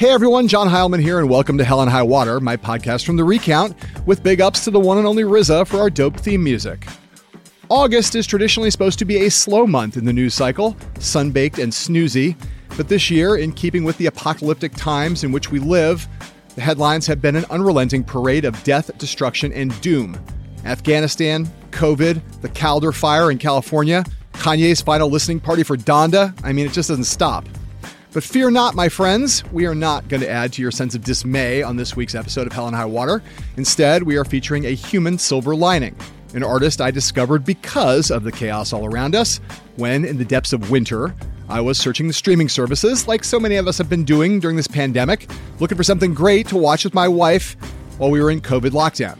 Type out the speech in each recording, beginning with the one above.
Hey everyone, John Heilemann here, and welcome to Hell and High Water, my podcast from the Recount, with big ups to the one and only RZA for our dope theme music. August is traditionally supposed to be a slow month in the news cycle, sunbaked and snoozy, but this year, in keeping with the apocalyptic times in which we live, the headlines have been an unrelenting parade of death, destruction, and doom. Afghanistan, COVID, the Caldor fire in California, Kanye's final listening party for Donda. I mean, it just doesn't stop. But fear not, my friends, we are not going to add to your sense of dismay on this week's episode of Hell and High Water. Instead, we are featuring a human silver lining, an artist I discovered because of the chaos all around us when, in the depths of winter, I was searching the streaming services, like so many of us have been doing during this pandemic, looking for something great to watch with my wife while we were in COVID lockdown.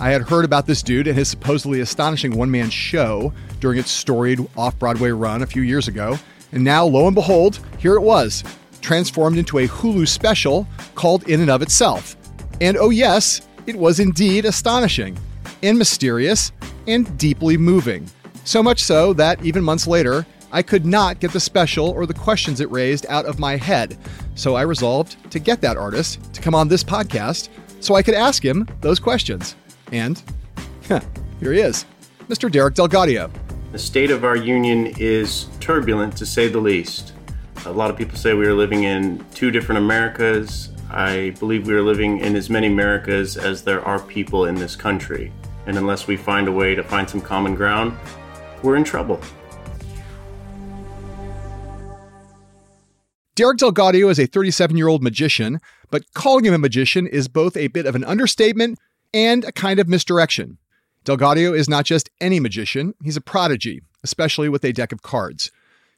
I had heard about this dude and his supposedly astonishing one man show during its storied off Broadway run a few years ago and now, lo and behold, here it was, transformed into a Hulu special called In and of Itself. And oh, yes, it was indeed astonishing and mysterious and deeply moving. So much so that even months later, I could not get the special or the questions it raised out of my head. So I resolved to get that artist to come on this podcast so I could ask him those questions. And here he is, Mr. Derek DelGaudio. The state of our union is turbulent to say the least. A lot of people say we are living in two different Americas. I believe we are living in as many Americas as there are people in this country. And unless we find a way to find some common ground, we're in trouble. Derek DelGaudio is a 37 year old magician, but calling him a magician is both a bit of an understatement and a kind of misdirection. DelGaudio is not just any magician, he's a prodigy, especially with a deck of cards.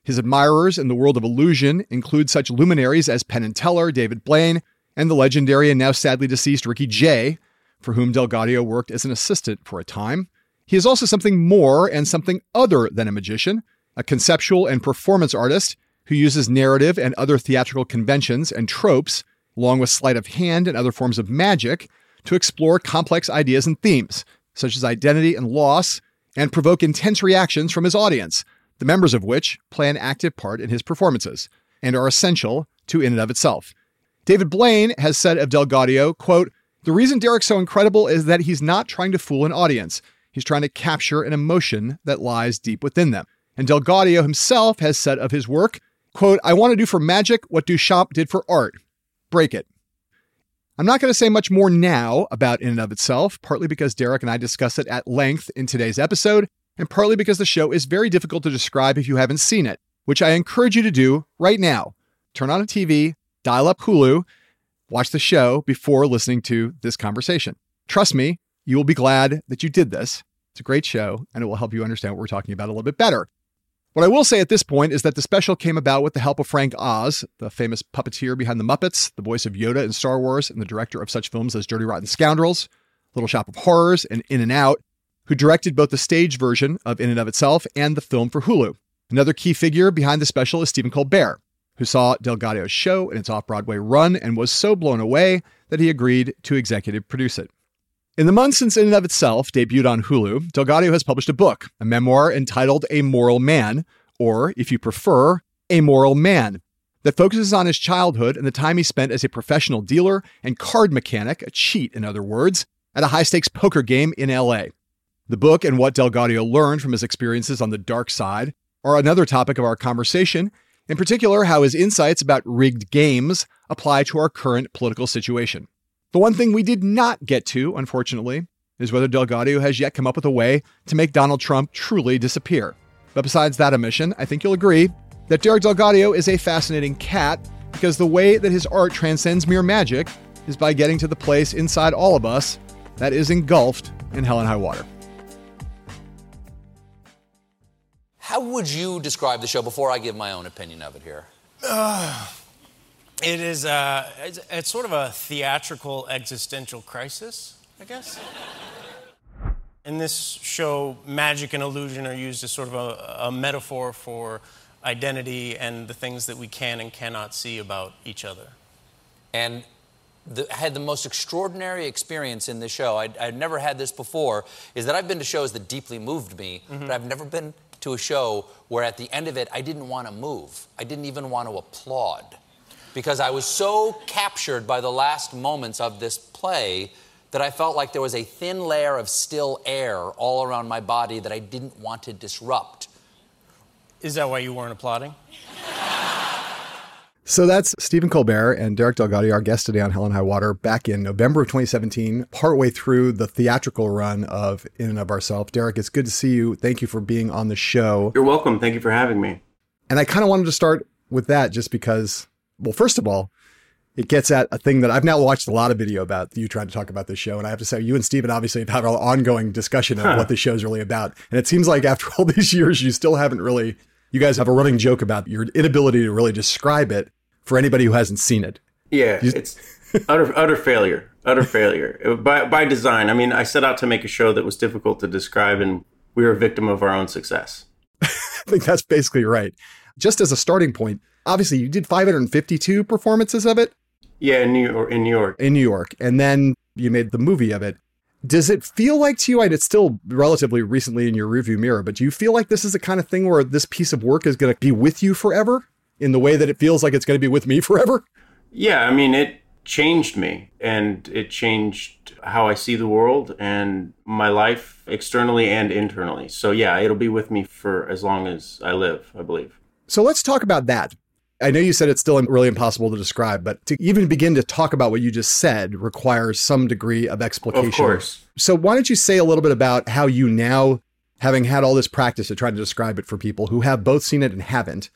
His admirers in the world of illusion include such luminaries as Penn and Teller, David Blaine, and the legendary and now sadly deceased Ricky Jay, for whom DelGaudio worked as an assistant for a time. He is also something more and something other than a magician, a conceptual and performance artist who uses narrative and other theatrical conventions and tropes, along with sleight of hand and other forms of magic, to explore complex ideas and themes, such as identity and loss, and provoke intense reactions from his audience, the members of which play an active part in his performances and are essential to in and of itself. David Blaine has said of DelGaudio, quote, the reason Derek's so incredible is that he's not trying to fool an audience. He's trying to capture an emotion that lies deep within them. And DelGaudio himself has said of his work, quote, I want to do for magic what Duchamp did for art. Break it. I'm not going to say much more now about In and of Itself, partly because Derek and I discuss it at length in today's episode, and partly because the show is very difficult to describe if you haven't seen it, which I encourage you to do right now. Turn on a TV, dial up Hulu, watch the show before listening to this conversation. Trust me, you will be glad that you did this. It's a great show, and it will help you understand what we're talking about a little bit better. What I will say at this point is that the special came about with the help of Frank Oz, the famous puppeteer behind the Muppets, the voice of Yoda in Star Wars, and the director of such films as Dirty Rotten Scoundrels, Little Shop of Horrors, and In and Out, who directed both the stage version of In and of Itself and the film for Hulu. Another key figure behind the special is Stephen Colbert, who saw DelGaudio's show in its off Broadway run and was so blown away that he agreed to executive produce it. In the months since In and of Itself debuted on Hulu, DelGaudio has published a book, a memoir entitled A Moral Man, or if you prefer, Amoral Man, that focuses on his childhood and the time he spent as a professional dealer and card mechanic, a cheat in other words, at a high stakes poker game in LA. The book and what DelGaudio learned from his experiences on the dark side are another topic of our conversation, in particular, how his insights about rigged games apply to our current political situation. The one thing we did not get to, unfortunately, is whether DelGaudio has yet come up with a way to make Donald Trump truly disappear. But besides that omission, I think you'll agree that Derek DelGaudio is a fascinating cat because the way that his art transcends mere magic is by getting to the place inside all of us that is engulfed in hell and high water. How would you describe the show before I give my own opinion of it here? Uh, it is uh, it's, it's sort of a theatrical existential crisis, I guess. In this show, magic and illusion are used as sort of a, a, metaphor for identity and the things that we can and cannot see about each other. And the, had the most extraordinary experience in this show. I'd, I'd, never had this before. Is that I've been to shows that deeply moved me, mm-hmm. but I've never been to a show where at the end of it I didn't want to move. I didn't even want to applaud. Because I was so captured by the last moments of this play that I felt like there was a thin layer of still air all around my body that I didn't want to disrupt. Is that why you weren't applauding? So that's Stephen Colbert and Derek DelGaudio, our guest today on Hell and High Water, back in November of 2017, partway through the theatrical run of In and of Ourselves. Derek, it's good to see you. Thank you for being on the show. You're welcome. Thank you for having me. And I kind of wanted to start with that just because, well, first of all, it gets at a thing that I've now watched a lot of video about you trying to talk about this show. And I have to say, you and Stephen obviously have had an ongoing discussion of huh. what the show's really about. And it seems like after all these years, you still haven't really, you guys have a running joke about your inability to really describe it for anybody who hasn't seen it. Yeah, you, it's utter utter failure, utter failure by by design. I mean, I set out to make a show that was difficult to describe, and we were a victim of our own success. I think that's basically right. Just as a starting point, obviously you did 552 performances of it. Yeah, in New York. In New York. In New York, and then you made the movie of it. Does it feel like to you, and it's still relatively recently in your rearview mirror, but do you feel like this is the kind of thing where this piece of work is going to be with you forever? in the way that it feels like it's going to be with me forever? Yeah, I mean, it changed me and it changed how I see the world and my life externally and internally. So, yeah, it'll be with me for as long as I live, I believe. So, let's talk about that. I know you said it's still really impossible to describe, but to even begin to talk about what you just said requires some degree of explication. Of course. So, why don't you say a little bit about how you now, having had all this practice of trying to describe it for people who have both seen it and haven't,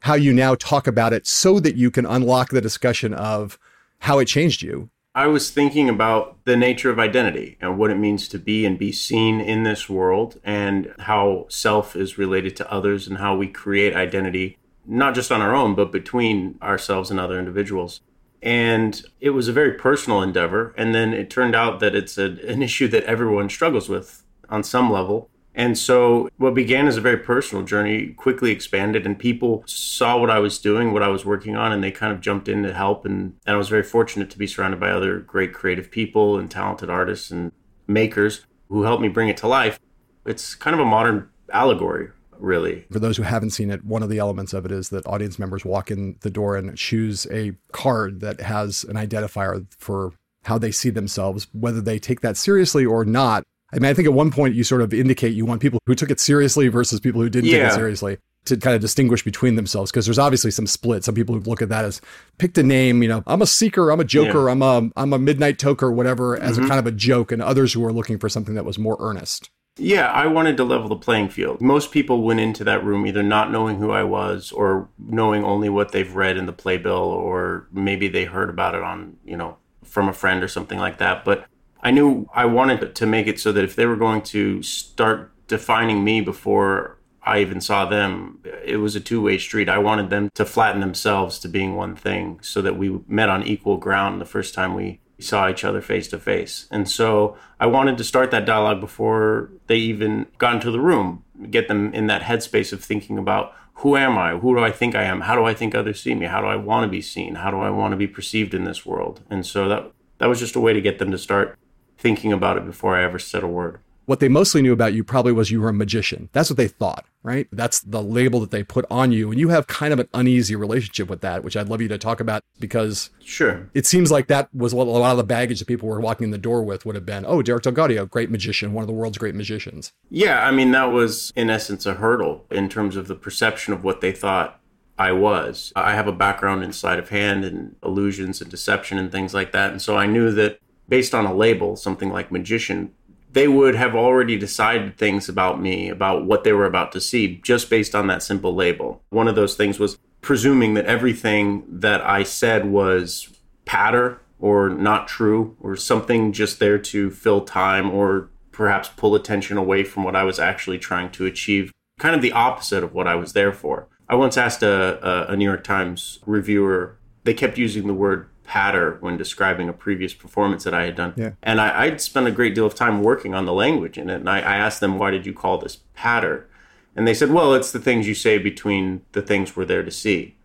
how you now talk about it so that you can unlock the discussion of how it changed you. I was thinking about the nature of identity and what it means to be and be seen in this world and how self is related to others and how we create identity, not just on our own, but between ourselves and other individuals. And it was a very personal endeavor. And then it turned out that it's a, an issue that everyone struggles with on some level. And so, what began as a very personal journey quickly expanded, and people saw what I was doing, what I was working on, and they kind of jumped in to help. And, and I was very fortunate to be surrounded by other great creative people and talented artists and makers who helped me bring it to life. It's kind of a modern allegory, really. For those who haven't seen it, one of the elements of it is that audience members walk in the door and choose a card that has an identifier for how they see themselves, whether they take that seriously or not I mean, I think at one point you sort of indicate you want people who took it seriously versus people who didn't yeah. take it seriously to kind of distinguish between themselves because there's obviously some split. Some people who look at that as picked a name, you know, I'm a seeker, I'm a joker, yeah. I'm a I'm a midnight toker, whatever, as mm-hmm. a kind of a joke, and others who are looking for something that was more earnest. Yeah, I wanted to level the playing field. Most people went into that room either not knowing who I was or knowing only what they've read in the playbill or maybe they heard about it on, you know, from a friend or something like that. But I knew I wanted to make it so that if they were going to start defining me before I even saw them, it was a two way street. I wanted them to flatten themselves to being one thing so that we met on equal ground the first time we saw each other face to face. And so I wanted to start that dialogue before they even got into the room, get them in that headspace of thinking about who am I? Who do I think I am? How do I think others see me? How do I want to be seen? How do I want to be perceived in this world? And so that that was just a way to get them to start thinking about it before I ever said a word. What they mostly knew about you probably was you were a magician. That's what they thought, right? That's the label that they put on you. And you have kind of an uneasy relationship with that, which I'd love you to talk about because sure, it seems like that was a lot of the baggage that people were walking in the door with would have been, oh, Derek DelGaudio, great magician, one of the world's great magicians. Yeah, I mean, that was in essence a hurdle in terms of the perception of what they thought I was. I have a background in sleight of hand and illusions and deception and things like that. And so I knew that based on a label, something like magician, they would have already decided things about me, about what they were about to see, just based on that simple label. One of those things was presuming that everything that I said was patter or not true or something just there to fill time or perhaps pull attention away from what I was actually trying to achieve. Kind of the opposite of what I was there for. I once asked a, a, New York Times reviewer, they kept using the word patter when describing a previous performance that I had done. Yeah. And I, would spent a great deal of time working on the language in it. And I, I asked them, why did you call this patter? And they said, well, it's the things you say between the things we're there to see.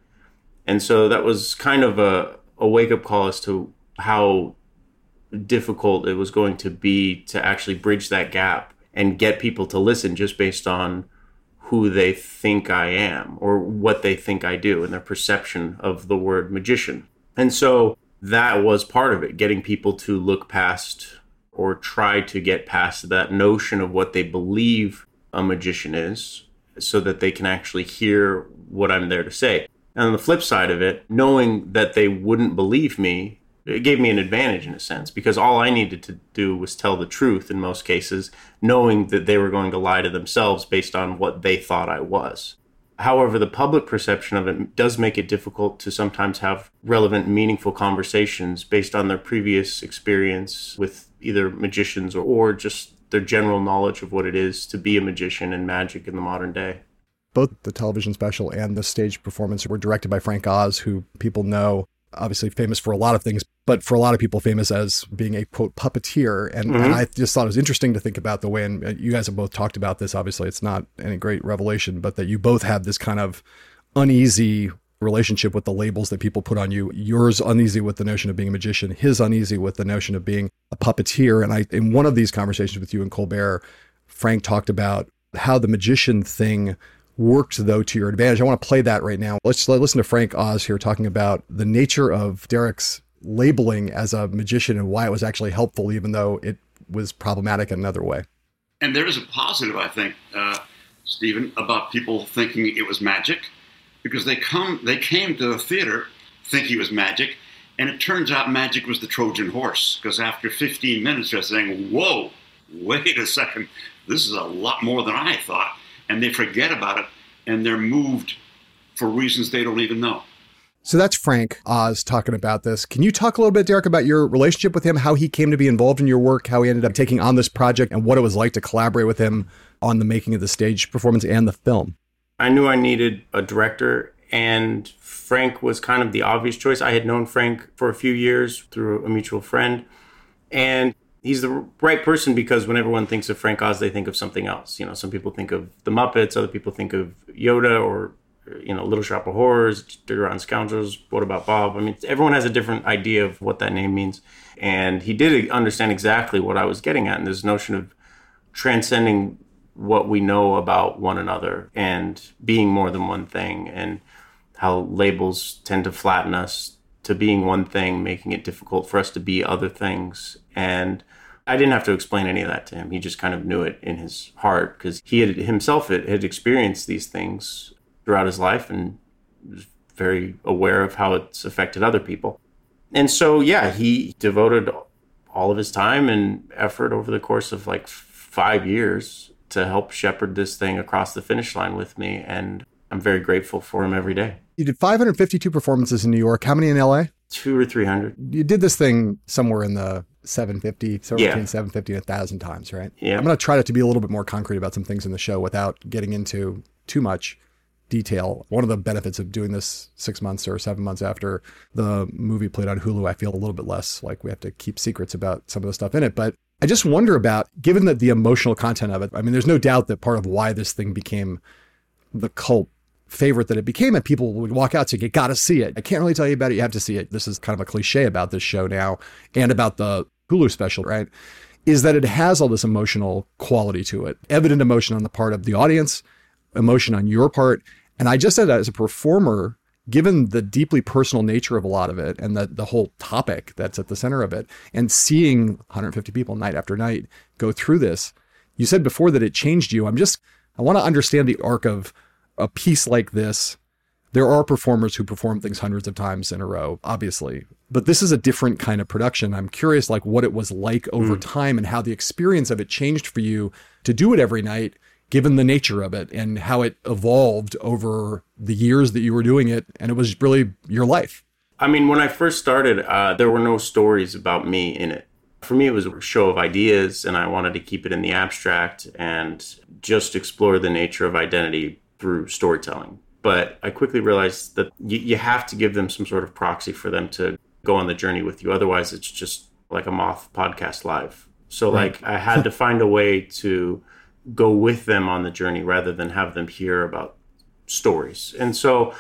And so that was kind of a, a wake up call as to how difficult it was going to be to actually bridge that gap and get people to listen just based on who they think I am or what they think I do and their perception of the word magician. And so that was part of it, getting people to look past or try to get past that notion of what they believe a magician is so that they can actually hear what I'm there to say. And on the flip side of it, knowing that they wouldn't believe me, it gave me an advantage in a sense because all I needed to do was tell the truth in most cases, knowing that they were going to lie to themselves based on what they thought I was. However, the public perception of it does make it difficult to sometimes have relevant, meaningful conversations based on their previous experience with either magicians or, or just their general knowledge of what it is to be a magician and magic in the modern day. Both the television special and the stage performance were directed by Frank Oz, who people know obviously famous for a lot of things, but for a lot of people famous as being a quote puppeteer. And, mm-hmm. and I just thought it was interesting to think about the way, and uh, you guys have both talked about this. Obviously, it's not any great revelation, but that you both have this kind of uneasy relationship with the labels that people put on you. Yours uneasy with the notion of being a magician, his uneasy with the notion of being a puppeteer. And I, in one of these conversations with you and Colbert, Frank talked about how the magician thing worked though to your advantage. I want to play that right now. Let's listen to Frank Oz here talking about the nature of Derek's labeling as a magician and why it was actually helpful, even though it was problematic in another way. And there is a positive, I think, uh, Stephen, about people thinking it was magic because they come they came to the theater thinking it was magic, and it turns out magic was the Trojan horse because after 15 minutes they're saying, "Whoa, wait a second, this is a lot more than I thought." And they forget about it and they're moved for reasons they don't even know. So that's Frank Oz talking about this. Can you talk a little bit, Derek, about your relationship with him, how he came to be involved in your work, how he ended up taking on this project, and what it was like to collaborate with him on the making of the stage performance and the film? I knew I needed a director, and Frank was kind of the obvious choice. I had known Frank for a few years through a mutual friend, and he's the right person because when everyone thinks of Frank Oz, they think of something else. You know, some people think of the Muppets, other people think of Yoda or you know, Little Shop of Horrors, Dirty Rotten Scoundrels. What about Bob? I mean, everyone has a different idea of what that name means, and he did understand exactly what I was getting at, and this notion of transcending what we know about one another and being more than one thing, and how labels tend to flatten us to being one thing, making it difficult for us to be other things. And I didn't have to explain any of that to him. He just kind of knew it in his heart because he had himself had, had experienced these things throughout his life and was very aware of how it's affected other people. And so, yeah, he devoted all of his time and effort over the course of like five years to help shepherd this thing across the finish line with me. And I'm very grateful for him every day. You did 552 performances in New York. How many in LA? Two or 300. You did this thing somewhere in the 750, somewhere yeah. between 750 and 1,000 times, right? Yeah. I'm going to try to be a little bit more concrete about some things in the show without getting into too much detail. One of the benefits of doing this six months or seven months after the movie played on Hulu, I feel a little bit less like we have to keep secrets about some of the stuff in it. But I just wonder about, given that the emotional content of it, I mean, there's no doubt that part of why this thing became the cult favorite that it became and people would walk out saying you got to see it i can't really tell you about it you have to see it this is kind of a cliche about this show now and about the hulu special right is that it has all this emotional quality to it evident emotion on the part of the audience emotion on your part. And i just said that as a performer given the deeply personal nature of a lot of it and the, the whole topic that's at the center of it and seeing 150 people night after night go through this you said before that it changed you. I'm just i want to understand the arc of a piece like this, there are performers who perform things hundreds of times in a row, obviously. But this is a different kind of production. I'm curious like what it was like over mm. time and how the experience of it changed for you to do it every night given the nature of it and how it evolved over the years that you were doing it and it was really your life. I mean, when I first started, uh, there were no stories about me in it. For me, it was a show of ideas, and I wanted to keep it in the abstract and just explore the nature of identity through storytelling. But I quickly realized that you, you have to give them some sort of proxy for them to go on the journey with you. Otherwise, it's just like a moth podcast live. So, right. like, I had to find a way to go with them on the journey rather than have them hear about stories. And so,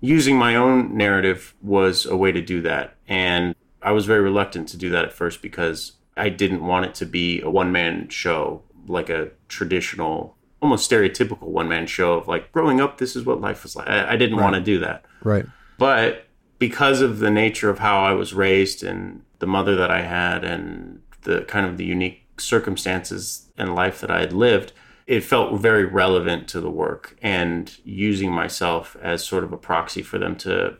using my own narrative was a way to do that. And I was very reluctant to do that at first because I didn't want it to be a one man show like a traditional almost stereotypical one man show of like growing up, this is what life was like. I, I didn't want to do that. Right. But because of the nature of how I was raised and the mother that I had and the kind of the unique circumstances and life that I had lived, it felt very relevant to the work and using myself as sort of a proxy for them to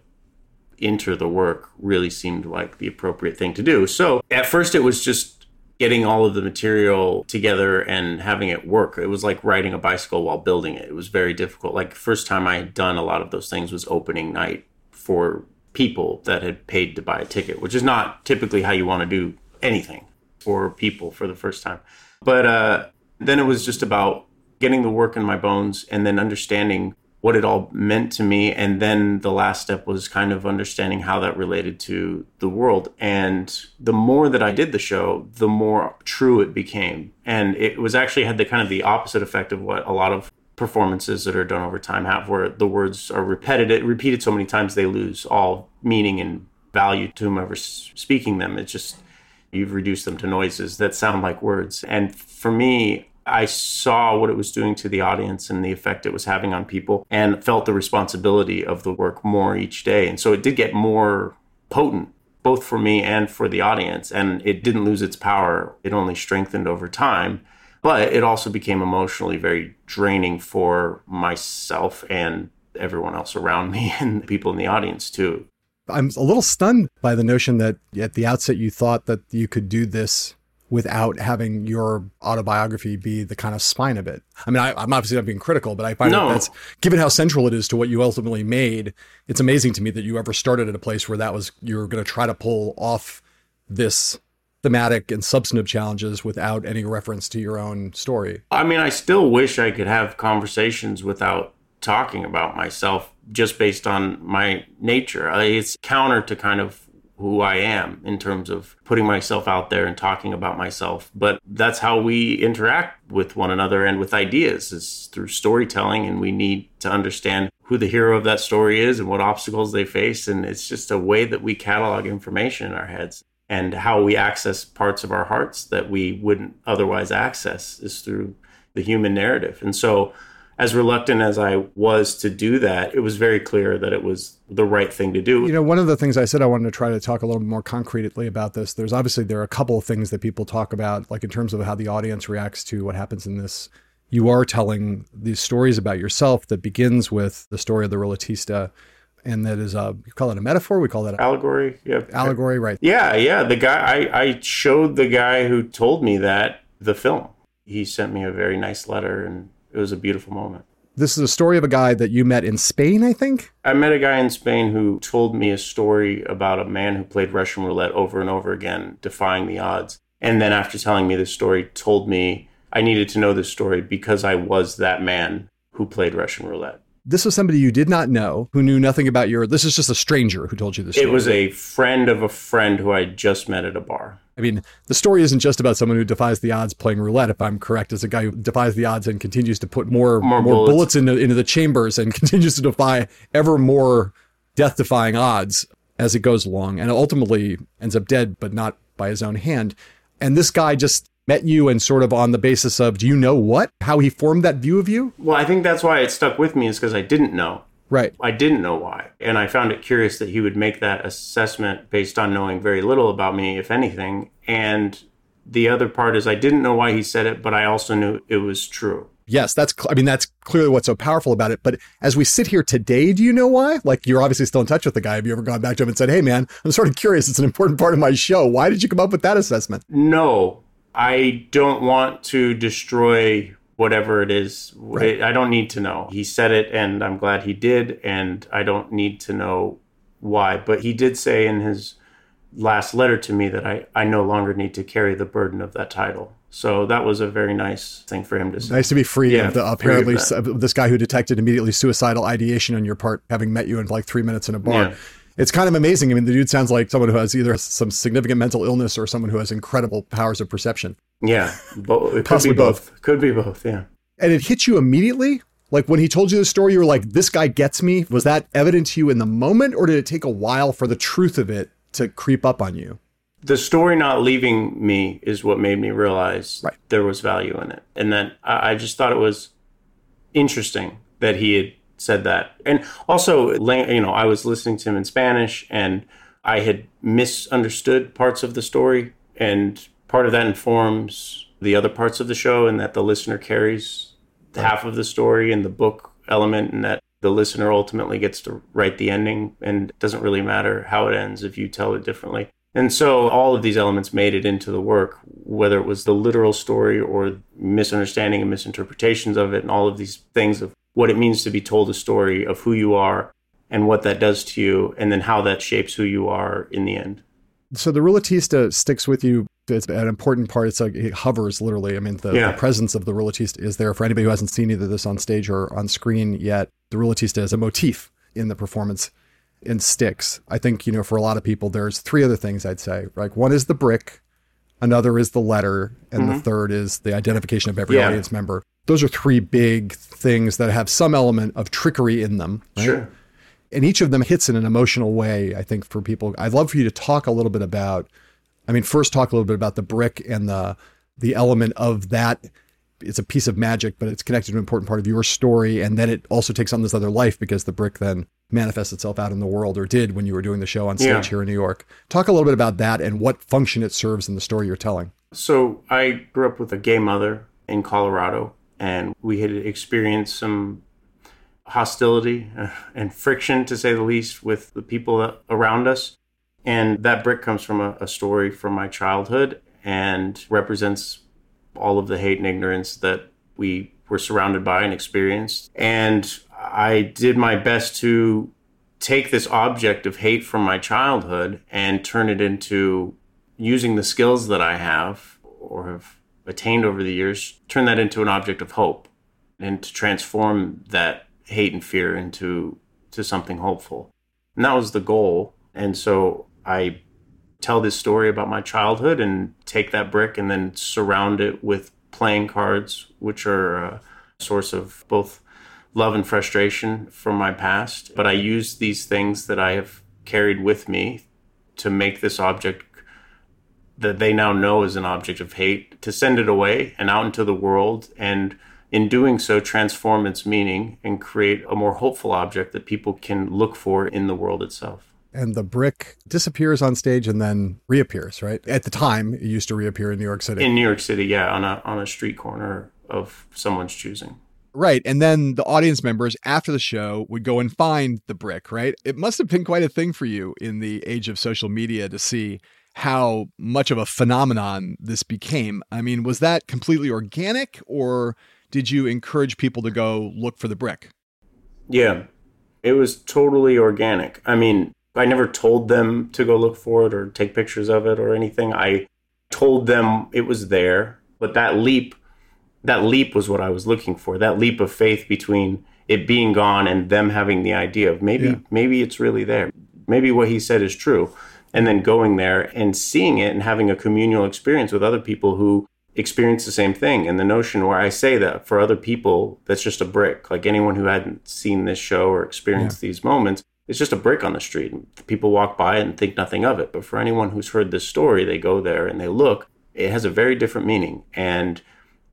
enter the work really seemed like the appropriate thing to do. So at first it was just getting all of the material together and having it work. It was like riding a bicycle while building it. It was very difficult. Like first time I had done a lot of those things was opening night for people that had paid to buy a ticket, which is not typically how you want to do anything for people for the first time. But uh, then it was just about getting the work in my bones and then understanding what it all meant to me. And then the last step was kind of understanding how that related to the world. And the more that I did the show, the more true it became. And it was actually had the kind of the opposite effect of what a lot of performances that are done over time have, where the words are repeated, repeated so many times they lose all meaning and value to whomever's speaking them. It's just you've reduced them to noises that sound like words. And for me, I saw what it was doing to the audience and the effect it was having on people and felt the responsibility of the work more each day. And so it did get more potent, both for me and for the audience. And it didn't lose its power, it only strengthened over time. But it also became emotionally very draining for myself and everyone else around me and the people in the audience too. I'm a little stunned by the notion that at the outset you thought that you could do this without having your autobiography be the kind of spine of it. I mean, I, am obviously not being critical, but I find no. that that's given how central it is to what you ultimately made. It's amazing to me that you ever started at a place where that was you were going to try to pull off this thematic and substantive challenges without any reference to your own story. I mean, I still wish I could have conversations without talking about myself just based on my nature. It's counter to kind of who I am in terms of putting myself out there and talking about myself. But that's how we interact with one another and with ideas is through storytelling. And we need to understand who the hero of that story is and what obstacles they face. And it's just a way that we catalog information in our heads. And how we access parts of our hearts that we wouldn't otherwise access is through the human narrative. And so as reluctant as I was to do that, it was very clear that it was the right thing to do. You know, one of the things I said I wanted to try to talk a little more concretely about this. There's obviously there are a couple of things that people talk about, like in terms of how the audience reacts to what happens in this. You are telling these stories about yourself that begins with the story of the Ruletista, and that is a you call it a metaphor. We call that allegory. Yeah, allegory. Right. Yeah, yeah. The guy I I showed the guy who told me that the film. He sent me a very nice letter and it was a beautiful moment. This is a story of a guy that you met in Spain, I think. I met a guy in Spain who told me a story about a man who played Russian roulette over and over again, defying the odds. And then after telling me this story, told me I needed to know this story because I was that man who played Russian roulette. This was somebody you did not know, who knew nothing about your. This is just a stranger who told you this. Story. It was a friend of a friend who I just met at a bar. I mean, the story isn't just about someone who defies the odds playing roulette, if I'm correct, as a guy who defies the odds and continues to put more more, more bullets, bullets into, into the chambers and continues to defy ever more death defying odds as it goes along and ultimately ends up dead, but not by his own hand. And this guy just met you and sort of on the basis of, do you know what? How he formed that view of you? Well, I think that's why it stuck with me is because I didn't know. Right. I didn't know why. And I found it curious that he would make that assessment based on knowing very little about me, if anything. And the other part is I didn't know why he said it, but I also knew it was true. Yes, that's I mean that's clearly what's so powerful about it. But as we sit here today, do you know why? Like you're obviously still in touch with the guy. Have you ever gone back to him and said, "Hey, man, I'm sort of curious. It's an important part of my show. Why did you come up with that assessment?" No, I don't want to destroy whatever it is. Right. I don't need to know. He said it, and I'm glad he did, and I don't need to know why. But he did say in his last letter to me that I, I no longer need to carry the burden of that title. So that was a very nice thing for him to say. Nice to be free Yeah, of the free of apparently this guy who detected immediately suicidal ideation on your part, having met you in like three minutes in a bar. Yeah. It's kind of amazing. I mean, the dude sounds like someone who has either some significant mental illness or someone who has incredible powers of perception. Yeah, bo- it could be both. Could be both. Yeah. And it hit you immediately. Like when he told you the story, you were like, "This guy gets me." Was that evident to you in the moment, or did it take a while for the truth of it to creep up on you? the story not leaving me is what made me realize Right. there was value in it and then I, I just thought it was interesting that he had said that. And also, you know, I was listening to him in Spanish and I had misunderstood parts of the story. And part of that informs the other parts of the show, and that the listener carries right. half of the story and the book element, and that the listener ultimately gets to write the ending. And it doesn't really matter how it ends if you tell it differently. And so all of these elements made it into the work, whether it was the literal story or misunderstanding and misinterpretations of it, and all of these things of what it means to be told a story of who you are and what that does to you, and then how that shapes who you are in the end. So the Ruletista sticks with you. It's an important part. It's like it hovers literally. I mean, the, yeah. the presence of the Ruletista is there for anybody who hasn't seen either this on stage or on screen yet. The Ruletista is a motif in the performance and sticks. I think, you know, for a lot of people, there's three other things I'd say. Like one is the brick, another is the letter, and mm-hmm. the third is the identification of every yeah. audience member. Those are three big things that have some element of trickery in them. Right? Sure. And each of them hits in an emotional way, I think, for people. I'd love for you to talk a little bit about, I mean, first talk a little bit about the brick and the the element of that it's a piece of magic, but it's connected to an important part of your story. And then it also takes on this other life because the brick then manifests itself out in the world or did when you were doing the show on stage yeah. here in New York. Talk a little bit about that and what function it serves in the story you're telling. So I grew up with a gay mother in Colorado and we had experienced some hostility and friction to say the least with the people around us. And that brick comes from a, a story from my childhood and represents all of the hate and ignorance that we were surrounded by and experienced. And I did my best to take this object of hate from my childhood and turn it into using the skills that I have or have attained over the years, turn that into an object of hope and to transform that hate and fear into to something hopeful. And that was the goal. And so I tell this story about my childhood and take that brick and then surround it with playing cards, which are a source of both love and frustration from my past. But I use these things that I have carried with me to make this object that they now know is an object of hate, to send it away and out into the world. And in doing so, transform its meaning and create a more hopeful object that people can look for in the world itself and the brick disappears on stage and then reappears, right? At the time, it used to reappear in New York City. In New York City, yeah, on a on a street corner of someone's choosing. Right. And then the audience members after the show would go and find the brick, right? It must have been quite a thing for you in the age of social media to see how much of a phenomenon this became. I mean, was that completely organic or did you encourage people to go look for the brick? Yeah, it was totally organic. I mean, I never told them to go look for it or take pictures of it or anything. I told them it was there, but that leap, that leap was what I was looking for. That leap of faith between it being gone and them having the idea of maybe yeah. maybe it's really there. Maybe what he said is true. And then going there and seeing it and having a communal experience with other people who experience the same thing. And the notion where I say that for other people, that's just a brick. Like anyone who hadn't seen this show or experienced yeah. these moments, it's just a brick on the street. People walk by it and think nothing of it. But for anyone who's heard this story, they go there and they look, it has a very different meaning. And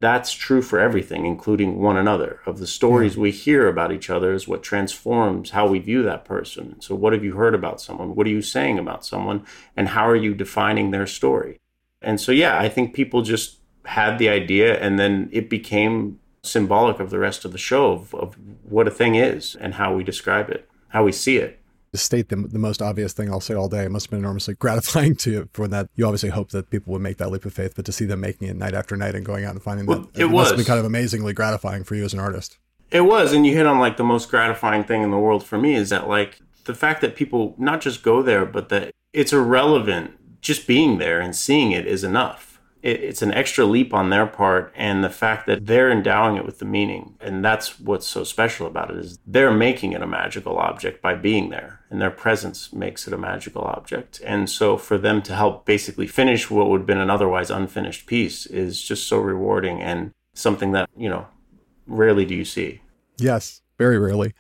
that's true for everything, including one another. Of the stories yeah. we hear about each other is what transforms how we view that person. So, what have you heard about someone? What are you saying about someone? And how are you defining their story? And so, yeah, I think people just had the idea and then it became symbolic of the rest of the show of, of what a thing is and how we describe it how we see it. To state the, the most obvious thing I'll say all day, it must have been enormously gratifying to you for that. You obviously hope that people would make that leap of faith, but to see them making it night after night and going out and finding well, that, it, it must be kind of amazingly gratifying for you as an artist. It was, and you hit on like the most gratifying thing in the world for me is that like the fact that people not just go there, but that it's irrelevant. Just being there and seeing it is enough it, it's an extra leap on their part and the fact that they're endowing it with the meaning and that's what's so special about it is they're making it a magical object by being there and their presence makes it a magical object and so for them to help basically finish what would have been an otherwise unfinished piece is just so rewarding and something that you know rarely do you see yes very rarely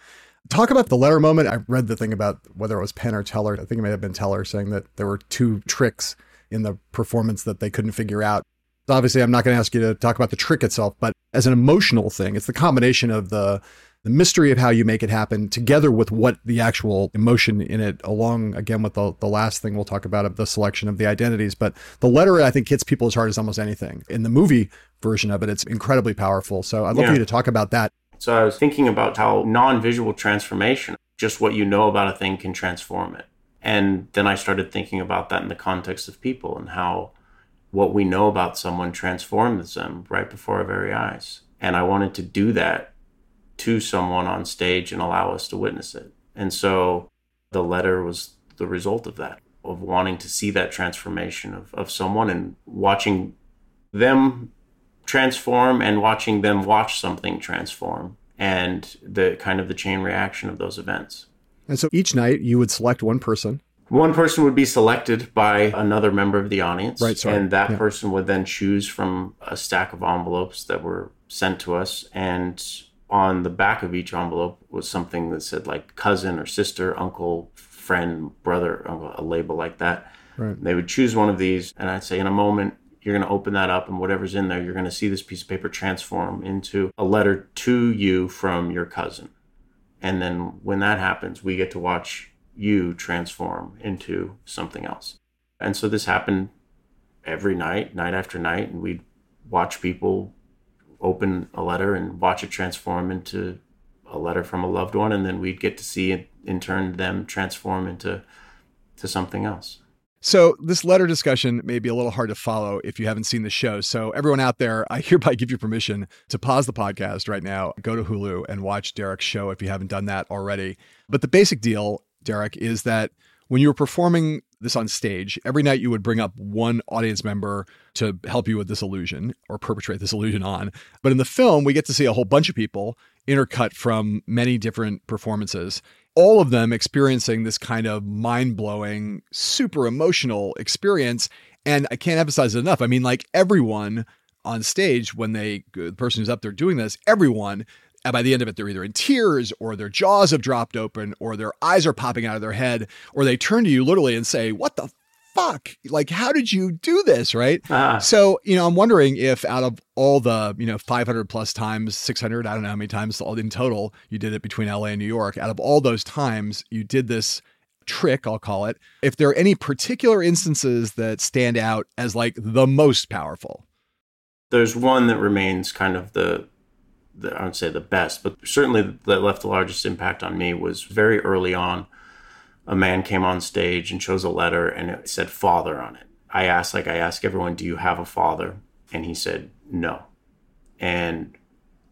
Talk about the letter moment. I read the thing about whether it was Penn or Teller. I think it may have been Teller saying that there were two tricks in the performance that they couldn't figure out. Obviously, I'm not going to ask you to talk about the trick itself, but as an emotional thing. It's the combination of the the mystery of how you make it happen together with what the actual emotion in it along again with the, the last thing we'll talk about of the selection of the identities but the letter i think hits people as hard as almost anything in the movie version of it it's incredibly powerful so i'd love Yeah. for you to talk about that So I was thinking about how non-visual transformation, just what you know about a thing can transform it. And then I started thinking about that in the context of people and how what we know about someone transforms them right before our very eyes. And I wanted to do that to someone on stage and allow us to witness it. And so the letter was the result of that, of wanting to see that transformation of, of someone and watching them transform and watching them watch something transform and the kind of the chain reaction of those events. And so each night you would select one person One person would be selected by another member of the audience, Right, sorry. and that Yeah. person would then choose from a stack of envelopes that were sent to us. And on the back of each envelope was something that said like cousin or sister, uncle, friend, brother, a label like that. Right. They would choose one of these, and I'd say, in a moment, you're going to open that up, and whatever's in there, you're going to see this piece of paper transform into a letter to you from your cousin. And then when that happens, we get to watch you transform into something else. And so this happened every night, night after night, and we'd watch people open a letter and watch it transform into a letter from a loved one, and then we'd get to see it in turn them transform into to something else. So, this letter discussion may be a little hard to follow if you haven't seen the show. So, everyone out there, I hereby give you permission to pause the podcast right now, go to Hulu, and watch Derek's show if you haven't done that already. But the basic deal, Derek, is that when you were performing this on stage, every night you would bring up one audience member to help you with this illusion or perpetrate this illusion on. But in the film, we get to see a whole bunch of people intercut from many different performances all of them experiencing this kind of mind blowing, super emotional experience. And I can't emphasize it enough. I mean, like everyone on stage, when they, the person who's up there doing this, everyone, and by the end of it, they're either in tears or their jaws have dropped open or their eyes are popping out of their head or they turn to you literally and say, What the fuck? Like, how did you do this? Right. Ah. So, you know, I'm wondering if out of all the, you know, 500 plus times, 600, I don't know how many times in total you did it between LA and New York, out of all those times you did this trick, I'll call it, if there are any particular instances that stand out as like the most powerful. There's one that remains kind of the, the I would say the best, but certainly that left the largest impact on me was very early on. A man came on stage and chose a letter and it said father on it. I asked, like I ask everyone, do you have a father? And he said, no. And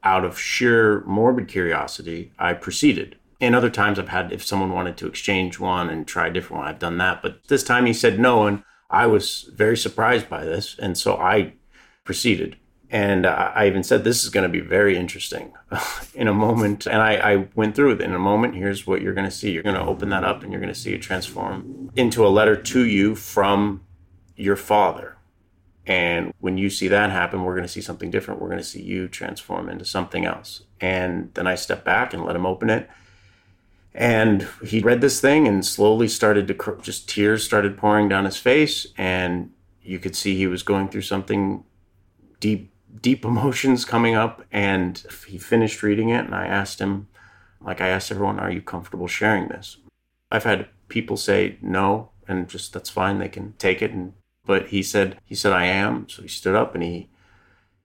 out of sheer morbid curiosity, I proceeded. And other times I've had, if someone wanted to exchange one and try a different one, I've done that. But this time he said no. And I was very surprised by this. And so I proceeded. And I even said, this is going to be very interesting in a moment. And I, I went through it in a moment. Here's what you're going to see. You're going to open that up and you're going to see it transform into a letter to you from your father. And when you see that happen, we're going to see something different. We're going to see you transform into something else. And then I stepped back and let him open it. And he read this thing and slowly started to cr- just tears started pouring down his face. And you could see he was going through something deep, deep emotions coming up. And he finished reading it. And I asked him, like I asked everyone, are you comfortable sharing this? I've had people say no, and just that's fine. They can take it and but he said he said I am. So he stood up and he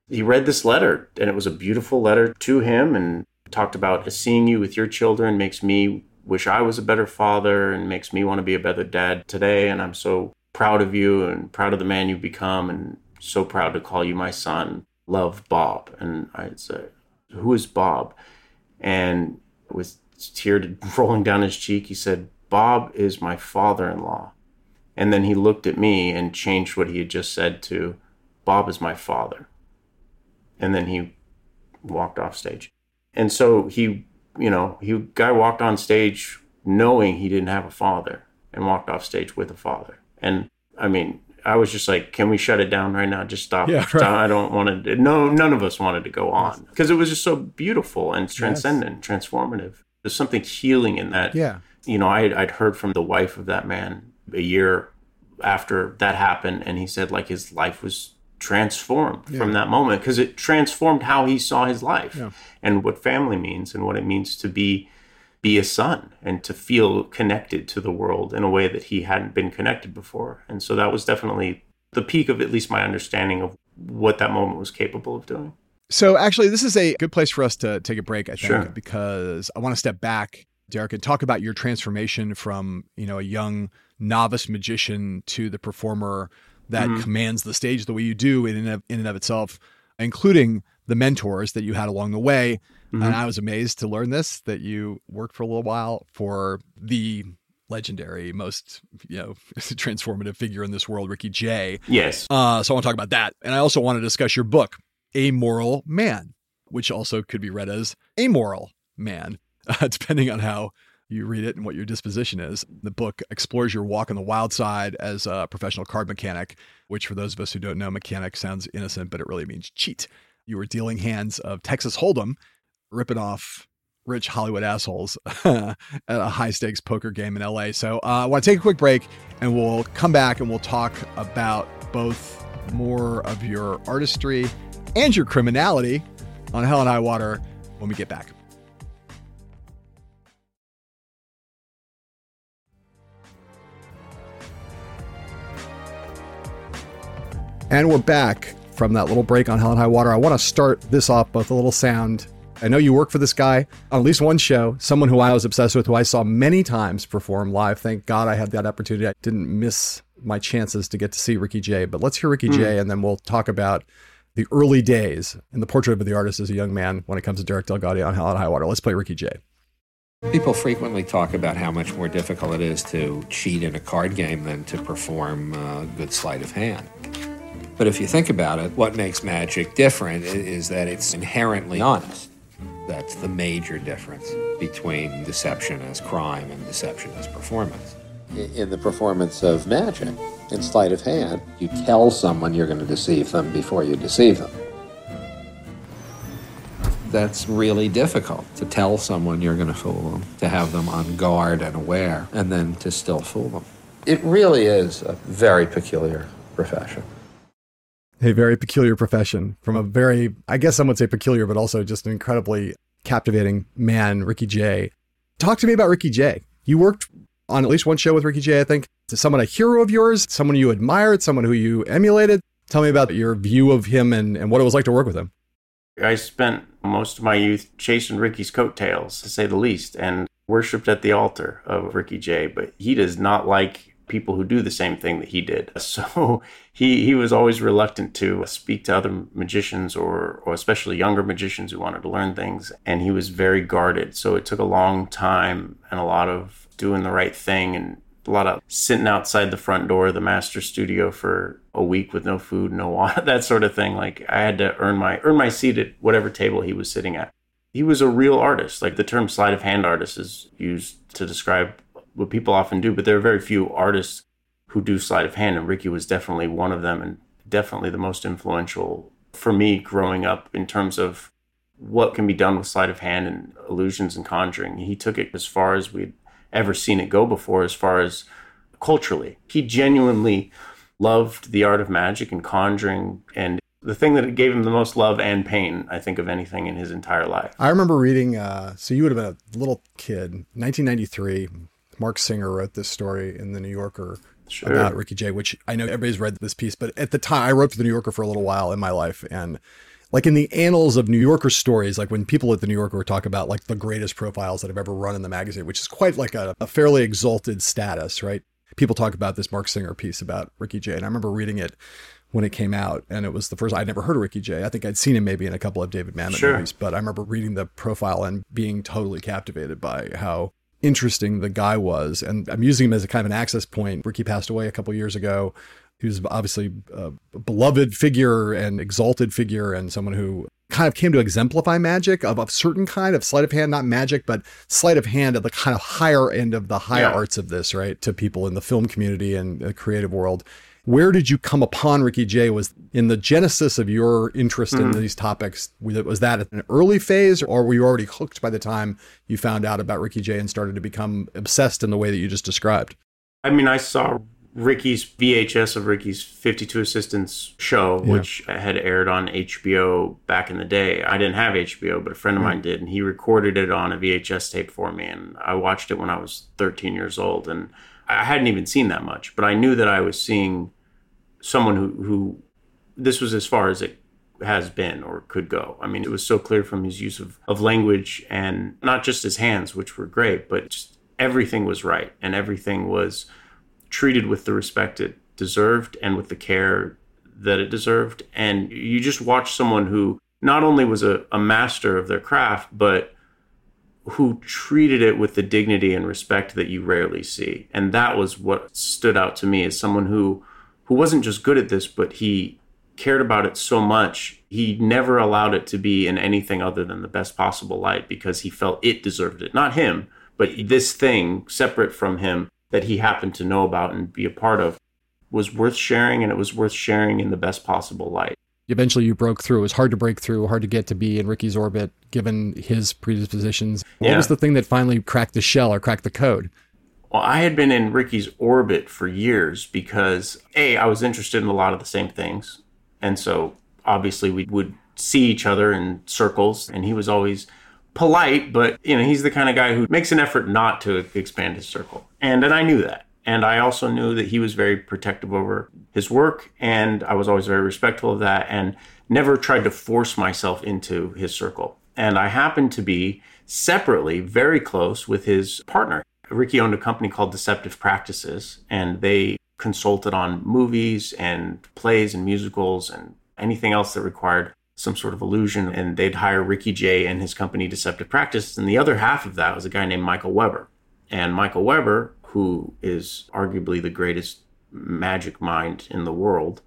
he read this letter and it was a beautiful letter to him and talked about seeing you with your children makes me wish I was a better father and makes me want to be a better dad today and I'm so proud of you and proud of the man you've become and so proud to call you my son. Love Bob. And I'd say, Who is Bob? And with tear rolling down his cheek, he said, Bob is my father in law. And then he looked at me and changed what he had just said to Bob is my father. And then he walked off stage. And so he, you know, he guy walked on stage knowing he didn't have a father and walked off stage with a father. And I mean, I was just like, can we shut it down right now? Just stop. Yeah, right. Stop. I don't want to. No, none of us wanted to go on because it was just so beautiful and transcendent, transformative. There's something healing in that Yeah. you know, I, I'd heard from the wife of that man a year after that happened, and he said like his life was transformed from that moment because it transformed how he saw his life and what family means and what it means to be be a son and to feel connected to the world in a way that he hadn't been connected before. And so that was definitely the peak of at least my understanding of what that moment was capable of doing. So actually, this is a good place for us to take a break, I think, Sure. because I want to step back, Derek, and talk about your transformation from you know a young novice magician to the performer that mm-hmm. commands the stage the way you do in and of, in and of itself, including the mentors that you had along the way. And I was amazed to learn this that you worked for a little while for the legendary, most you know transformative figure in this world, Ricky Jay. Yes. Uh, so I want to talk about that. And I also want to discuss your book, Amoral Man, which also could be read as Amoral Man, uh, depending on how you read it and what your disposition is. The book explores your walk on the wild side as a professional card mechanic, which, for those of us who don't know, mechanic sounds innocent, but it really means cheat. You were dealing hands of Texas Hold'em, ripping off rich Hollywood assholes at a high stakes poker game in LA. So uh, I want to take a quick break and we'll come back and we'll talk about both more of your artistry and your criminality on Hell and High Water when we get back. And we're back from that little break on Hell and High Water. I want to start this off with a little sound. I know you work for this guy on at least one show, someone who I was obsessed with, who I saw many times perform live. Thank God I had that opportunity. I didn't miss my chances to get to see Ricky Jay. But let's hear Ricky hmm. Jay, and then we'll talk about the early days and the portrait of the artist as a young man when it comes to Derek DelGaudio on Hell and High Water. Let's play Ricky Jay. People frequently talk about how much more difficult it is to cheat in a card game than to perform a good sleight of hand. But if you think about it, what makes magic different is that it's inherently honest. That's the major difference between deception as crime and deception as performance. In the performance of magic, in sleight of hand, you tell someone you're going to deceive them before you deceive them. That's really difficult to tell someone you're going to fool them, to have them on guard and aware, and then to still fool them. It really is a very peculiar profession. A very peculiar profession from a very, I guess some would say peculiar, but also just an incredibly captivating man, Ricky Jay. Talk to me about Ricky Jay. You worked on at least one show with Ricky Jay, I think. Is someone a hero of yours? Someone you admired? Someone who you emulated? Tell me about your view of him and, and what it was like to work with him. I spent most of my youth chasing Ricky's coattails, to say the least, and worshipped at the altar of Ricky Jay. But he does not like people who do the same thing that he did. So he, he was always reluctant to speak to other magicians or, or especially younger magicians who wanted to learn things. And he was very guarded. So it took a long time and a lot of doing the right thing and a lot of sitting outside the front door of the master studio for a week with no food, no water, that sort of thing. Like I had to earn my earn my seat at whatever table he was sitting at. He was a real artist. Like the term sleight of hand artist is used to describe what people often do, but there are very few artists who do sleight of hand, and Ricky was definitely one of them, and definitely the most influential for me growing up in terms of what can be done with sleight of hand and illusions and conjuring. He took it as far as we'd ever seen it go before, as far as culturally. He genuinely loved the art of magic and conjuring, and the thing that gave him the most love and pain, I think, of anything in his entire life. I remember reading, uh, so you would have been a little kid, 1993. Mark Singer wrote this story in the New Yorker Sure. about Ricky Jay, which I know everybody's read this piece, but at the time I wrote for the New Yorker for a little while in my life. And like in the annals of New Yorker stories, like when people at the New Yorker talk about like the greatest profiles that have ever run in the magazine, which is quite like a, a fairly exalted status, right? People talk about this Mark Singer piece about Ricky Jay. And I remember reading it when it came out, and it was the first I'd never heard of Ricky Jay. I think I'd seen him maybe in a couple of David Mamet Sure. movies, but I remember reading the profile and being totally captivated by how interesting the guy was. And I'm using him as a kind of an access point. Ricky passed away a couple of years ago. He was obviously a beloved figure and exalted figure, and someone who kind of came to exemplify magic of a certain kind of sleight of hand, not magic, but sleight of hand at the kind of higher end of the higher Yeah. arts of this, right? To people in the film community and the creative world. Where did you come upon Ricky Jay? Was in the genesis of your interest in mm-hmm. these topics? Was that at an early phase, or were you already hooked by the time you found out about Ricky Jay and started to become obsessed in the way that you just described? I mean, I saw Ricky's VHS of Ricky's 52 Assistants show, Yeah. which had aired on HBO back in the day. I didn't have HBO, but a friend of hmm. mine did, and he recorded it on a VHS tape for me. And I watched it when I was 13 years old, and I hadn't even seen that much, but I knew that I was seeing someone who, who this was as far as it has been or could go. I mean, it was so clear from his use of, of language and not just his hands, which were great, but just everything was right and everything was treated with the respect it deserved and with the care that it deserved. And you just watch someone who not only was a, a master of their craft, but who treated it with the dignity and respect that you rarely see. And that was what stood out to me as someone who who wasn't just good at this, but he cared about it so much. He never allowed it to be in anything other than the best possible light because he felt it deserved it. Not him, but this thing separate from him that he happened to know about and be a part of was worth sharing and it was worth sharing in the best possible light. Eventually, you broke through. It was hard to break through, hard to get to be in Ricky's orbit, given his predispositions. What Yeah. was the thing that finally cracked the shell or cracked the code? Well, I had been in Ricky's orbit for years because A, I was interested in a lot of the same things. And so obviously we would see each other in circles and he was always polite, but you know, he's the kind of guy who makes an effort not to expand his circle. And and I knew that. And I also knew that he was very protective over his work and I was always very respectful of that and never tried to force myself into his circle. And I happened to be separately very close with his partner. Ricky owned a company called Deceptive Practices, and they consulted on movies and plays and musicals and anything else that required some sort of illusion. And they'd hire Ricky Jay and his company Deceptive Practices. And the other half of that was a guy named Michael Weber. And Michael Weber, who is arguably the greatest magic mind in the world,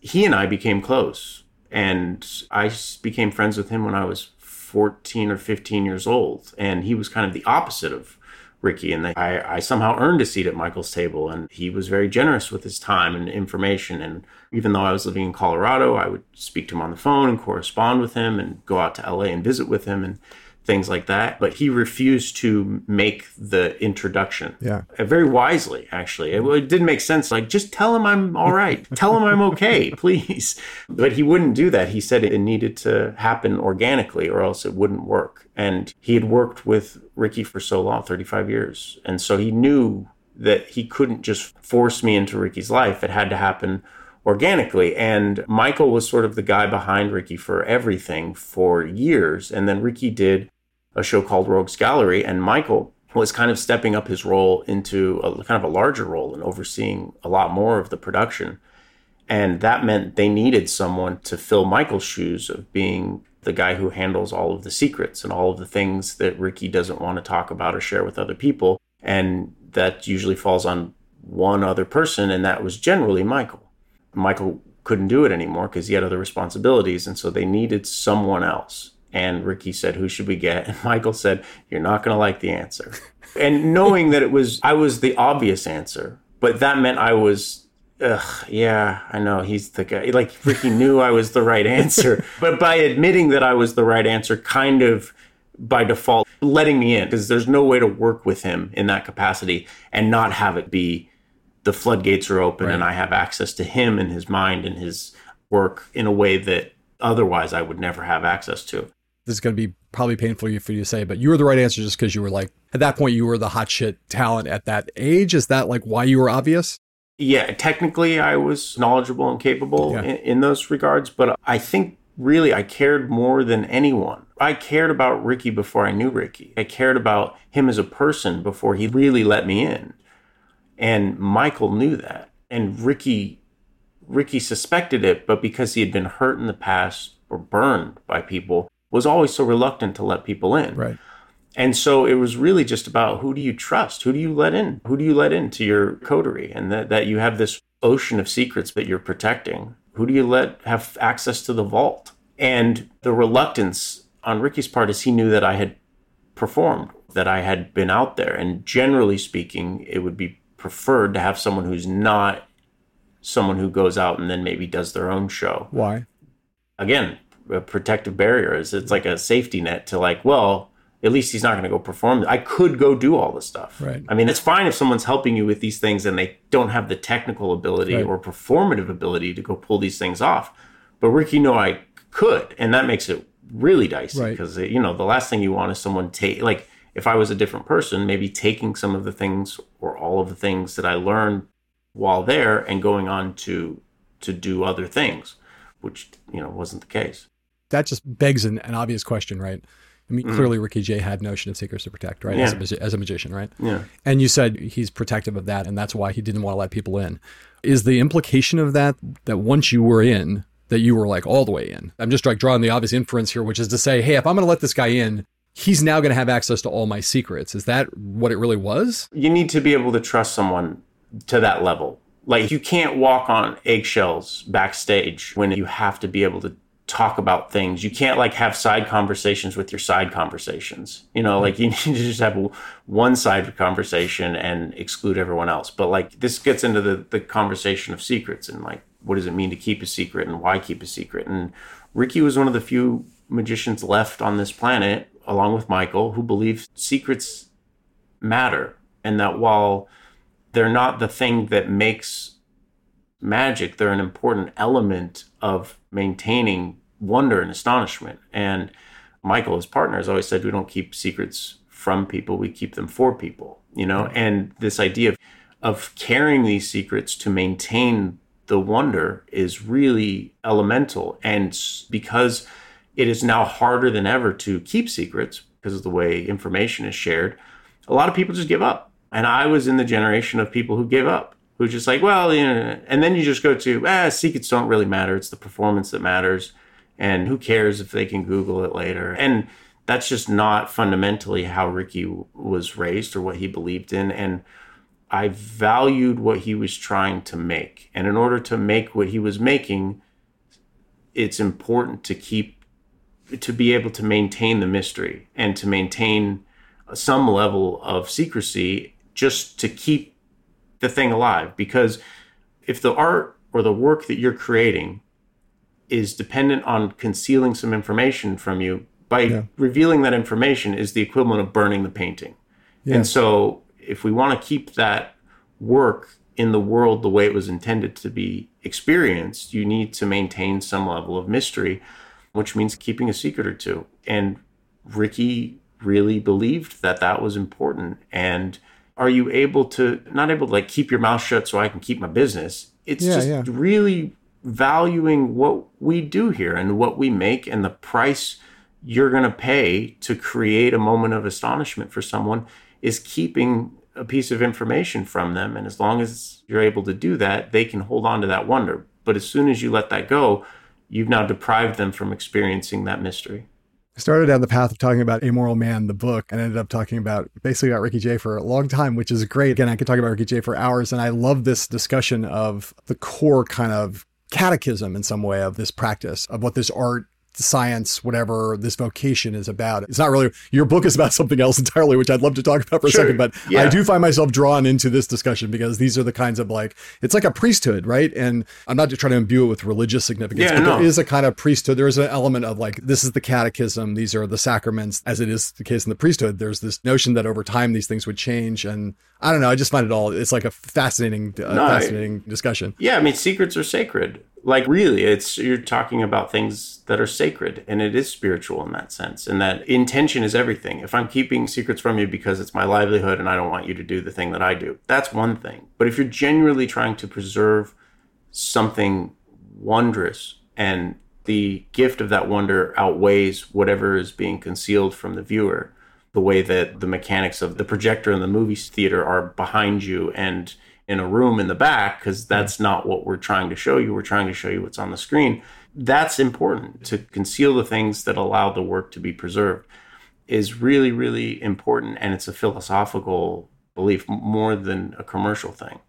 he and I became close. And I became friends with him when I was 14 or 15 years old. And he was kind of the opposite of Ricky. And I, I somehow earned a seat at Michael's table. And he was very generous with his time and information. And even though I was living in Colorado, I would speak to him on the phone and correspond with him and go out to LA and visit with him and things like that. But he refused to make the introduction. Yeah. Uh, Very wisely, actually. It, it didn't make sense. Like, just tell him I'm all right. tell him I'm okay, please. But he wouldn't do that. He said it needed to happen organically or else it wouldn't work. And he had worked with Ricky for so long 35 years. And so he knew that he couldn't just force me into Ricky's life. It had to happen organically. And Michael was sort of the guy behind Ricky for everything for years. And then Ricky did a show called Rogues Gallery, and Michael was kind of stepping up his role into a kind of a larger role and overseeing a lot more of the production. And that meant they needed someone to fill Michael's shoes of being the guy who handles all of the secrets and all of the things that Ricky doesn't want to talk about or share with other people. And that usually falls on one other person, and that was generally Michael. Michael couldn't do it anymore because he had other responsibilities, and so they needed someone else. And Ricky said, "Who should we get?" And Michael said, "You're not going to like the answer." and knowing that it was I was the obvious answer, but that meant I was Ugh, yeah, I know he's the guy. Like Ricky knew I was the right answer, but by admitting that I was the right answer, kind of by default letting me in because there's no way to work with him in that capacity and not have it be the floodgates are open and I have access to him and his mind and his work in a way that otherwise I would never have access to. This is going to be probably painful for you to say, but you were the right answer just because you were like, at that point, you were the hot shit talent at that age. Is that like why you were obvious? yeah, technically I was knowledgeable and capable Yeah. in, in those regards, but I think really I cared more than anyone. I cared about Ricky before I knew Ricky. I cared about him as a person before he really let me in. And Michael knew that. And Ricky Ricky suspected it, but because he had been hurt in the past or burned by people, was always so reluctant to let people in. Right. And so it was really just about who do you trust? Who do you let in? Who do you let into your coterie? And that, that you have this ocean of secrets that you're protecting. Who do you let have access to the vault? And the reluctance on Ricky's part is he knew that I had performed, that I had been out there. And generally speaking, it would be preferred to have someone who's not someone who goes out and then maybe does their own show Why? again a protective barrier is it's like a safety net to like well at least he's not going to go perform. I could go do all this stuff. Right. I mean, it's fine if someone's helping you with these things and they don't have the technical ability Right. or performative ability to go pull these things off. But Ricky knew I could, and that makes it really dicey Right. because you know the last thing you want is someone take like if I was a different person, maybe taking some of the things or all of the things that I learned while there and going on to to do other things, which you know wasn't the case. That just begs an, an obvious question, right? I mean, mm-hmm. clearly Ricky Jay had notion of secrets to protect, right? As, a. Yeah. as a magician, right? Yeah. And you said he's protective of that, and that's why he didn't want to let people in. Is the implication of that that once you were in, that you were like all the way in? I'm just like drawing the obvious inference here, which is to say, hey, if I'm going to let this guy in, he's now going to have access to all my secrets. Is that what it really was? you need to be able to trust someone to that level. Like you can't walk on eggshells backstage when you have to be able to talk about things. You can't like have side conversations with your side conversations. You know, like you need to just have one side conversation and exclude everyone else. But like this gets into the the conversation of secrets and like what does it mean to keep a secret and why keep a secret? And Ricky was one of the few magicians left on this planet along with Michael who believed secrets matter and that while they're not the thing that makes magic, they're an important element of maintaining wonder and astonishment. And Michael, his partner, has always said we don't keep secrets from people, we keep them for people, you know? And this idea of, of carrying these secrets to maintain the wonder is really elemental. And because it is now harder than ever to keep secrets because of the way information is shared, a lot of people just give up. And I was in the generation of people who gave up, who just like, well, you know, and then you just go to, ah, secrets don't really matter. It's the performance that matters. And who cares if they can Google it later? And that's just not fundamentally how Ricky was raised or what he believed in. And I valued what he was trying to make. And in order to make what he was making, it's important to keep to be able to maintain the mystery and to maintain some level of secrecy just to keep the thing alive because if the art or the work that you're creating is dependent on concealing some information from you by revealing that information is the equivalent of burning the painting and so if we want to keep that work in the world the way it was intended to be experienced you need to maintain some level of mystery which means keeping a secret or two. And Ricky really believed that that was important. And are you able to not able to like keep your mouth shut so I can keep my business? It's Yeah, just yeah. really valuing what we do here and what we make and the price you're going to pay to create a moment of astonishment for someone is keeping a piece of information from them and as long as you're able to do that they can hold on to that wonder but as soon as you let that go you've now deprived them from experiencing that mystery. I started down the path of talking about Amoral Man, the book, and ended up talking about basically about Ricky Jay for a long time, which is great. Again, I could talk about Ricky Jay for hours, and I love this discussion of the core kind of catechism in some way of this practice, of what this art, science, whatever this vocation is about. It's not really your book is about something else entirely, which I'd love to talk about for a second, but Yeah. I do find myself drawn into this discussion because these are the kinds of like it's like a priesthood, right? And I'm not just trying to imbue it with religious significance, Yeah, but no. there is a kind of priesthood. There is an element of like this is the catechism, these are the sacraments, as it is the case in the priesthood. There's this notion that over time these things would change, and I don't know. I just find it all. It's like a fascinating, uh, No, fascinating discussion. Yeah, I mean, secrets are sacred. Like, really, it's you're talking about things that are sacred, and it is spiritual in that sense. And that intention is everything. If I'm keeping secrets from you because it's my livelihood and I don't want you to do the thing that I do, that's one thing. But if you're genuinely trying to preserve something wondrous and the gift of that wonder outweighs whatever is being concealed from the viewer the way that the mechanics of the projector in the movie theater are behind you and in a room in the back because that's not what we're trying to show you we're trying to show you what's on the screen that's important to conceal the things that allow the work to be preserved is really really important and it's a philosophical belief more than a commercial thing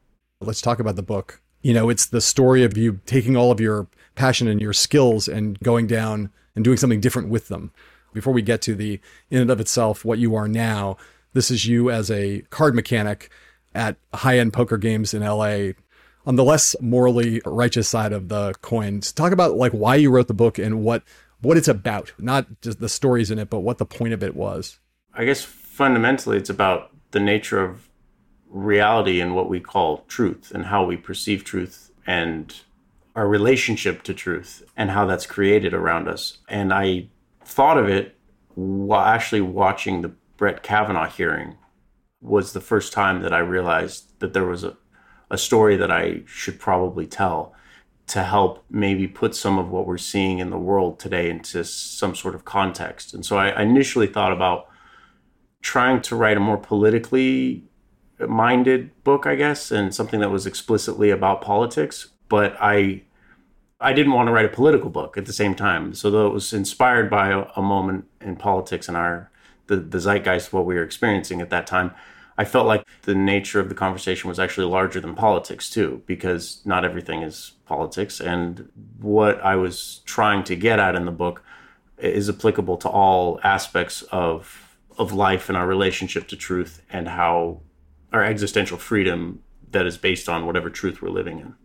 Let's talk about the book. You know, it's the story of you taking all of your passion and your skills and going down and doing something different with them. Before we get to the in and of itself, what you are now, this is you as a card mechanic at high end poker games in LA on the less morally righteous side of the coin. Talk about like why you wrote the book and what what it's about, not just the stories in it, but what the point of it was. I guess fundamentally it's about the nature of reality and what we call truth and how we perceive truth and our relationship to truth and how that's created around us. And I thought of it while actually watching the Brett Kavanaugh hearing was the first time that I realized that there was a, a story that I should probably tell to help maybe put some of what we're seeing in the world today into some sort of context. And so I initially thought about trying to write a more politically minded book, I guess, and something that was explicitly about politics. But I I didn't want to write a political book at the same time. So though it was inspired by a, a moment in politics and our the, the zeitgeist what we were experiencing at that time, I felt like the nature of the conversation was actually larger than politics too, because not everything is politics. And what I was trying to get at in the book is applicable to all aspects of of life and our relationship to truth and how our existential freedom that is based on whatever truth we're living in.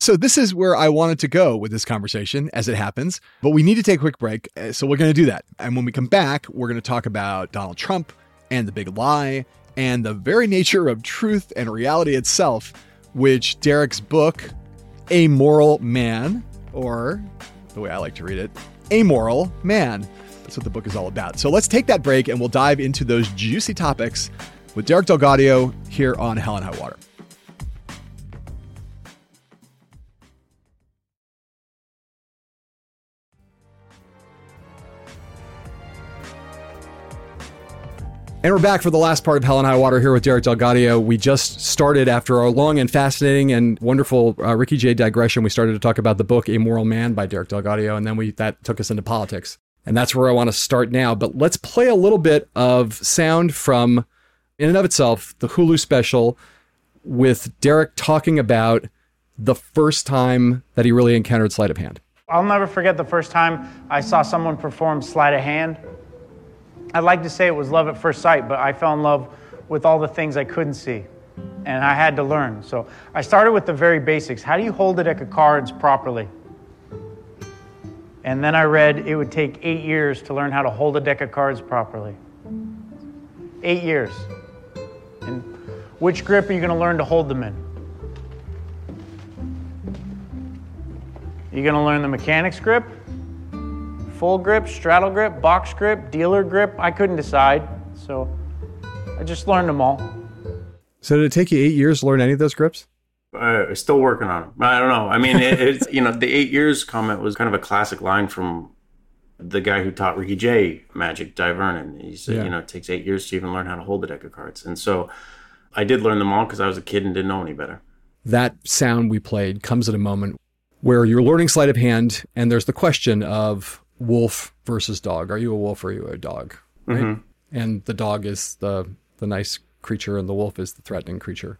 So, this is where I wanted to go with this conversation as it happens, but we need to take a quick break. Uh, so, we're going to do that. And when we come back, we're going to talk about Donald Trump and the big lie and the very nature of truth and reality itself, which Derek's book, A Moral Man, or the way I like to read it, Amoral Man. That's what the book is all about. So, let's take that break and we'll dive into those juicy topics with Derek DelGaudio here on Hell and High Water. And we're back for the last part of Hell and High Water here with Derek DelGaudio. We just started after our long and fascinating and wonderful uh, Ricky Jay digression. We started to talk about the book Amoral Man by Derek DelGaudio, and then we that took us into politics. And that's where I want to start now. But let's play a little bit of sound from, in and of itself, the Hulu special with Derek talking about the first time that he really encountered sleight of hand. I'll never forget the first time I saw someone perform sleight of hand. I'd like to say it was love at first sight, but I fell in love with all the things I couldn't see. And I had to learn. So I started with the very basics. How do you hold a deck of cards properly? And then I read it would take eight years to learn how to hold a deck of cards properly. Eight years. And which grip are you going to learn to hold them in? You're going to learn the mechanics grip? Full grip, straddle grip, box grip, dealer grip. I couldn't decide. So I just learned them all. So did it take you eight years to learn any of those grips? Uh, still working on them. I don't know. I mean, it, it's you know the eight years comment was kind of a classic line from the guy who taught Ricky Jay magic, Dai Vernon. He said, yeah. you know, it takes eight years to even learn how to hold a deck of cards. And so I did learn them all because I was a kid and didn't know any better. That sound we played comes at a moment where you're learning sleight of hand, and there's the question of wolf versus dog. Are you a wolf or are you a dog? Right? Mm-hmm. And the dog is the the nice creature, and the wolf is the threatening creature.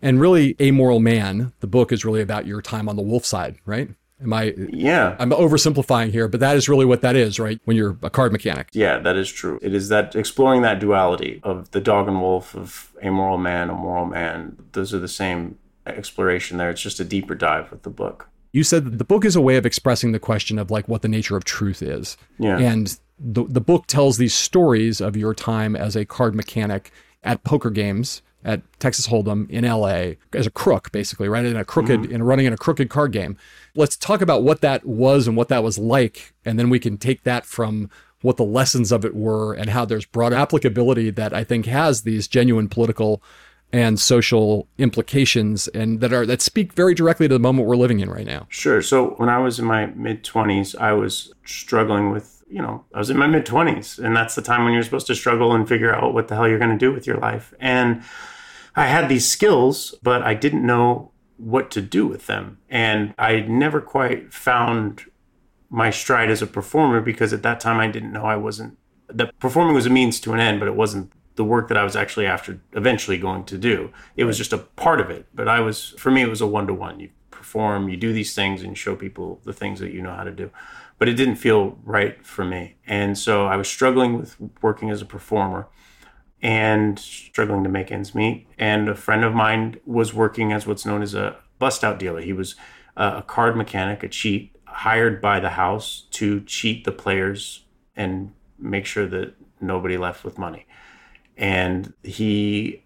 And really, Amoral Man, the book is really about your time on the wolf side, right? Am I? Yeah. I'm oversimplifying here, but that is really what that is, right? When you're a card mechanic. Yeah, that is true. It is that exploring that duality of the dog and wolf, of amoral man, a moral man. Those are the same exploration there. It's just a deeper dive with the book you said that the book is a way of expressing the question of like what the nature of truth is. Yeah. And the the book tells these stories of your time as a card mechanic at poker games at Texas Hold'em in LA as a crook, basically, right? In a crooked, mm-hmm. in running in a crooked card game. Let's talk about what that was and what that was like, and then we can take that from what the lessons of it were and how there's broad applicability that I think has these genuine political and social implications and that are that speak very directly to the moment we're living in right now. Sure. So when I was in my mid 20s, I was struggling with, you know, I was in my mid 20s and that's the time when you're supposed to struggle and figure out what the hell you're going to do with your life. And I had these skills, but I didn't know what to do with them. And I never quite found my stride as a performer because at that time I didn't know I wasn't that performing was a means to an end, but it wasn't the work that I was actually after eventually going to do. It was just a part of it. But I was, for me, it was a one to one. You perform, you do these things and show people the things that you know how to do. But it didn't feel right for me. And so I was struggling with working as a performer and struggling to make ends meet. And a friend of mine was working as what's known as a bust out dealer. He was a card mechanic, a cheat, hired by the house to cheat the players and make sure that nobody left with money. And he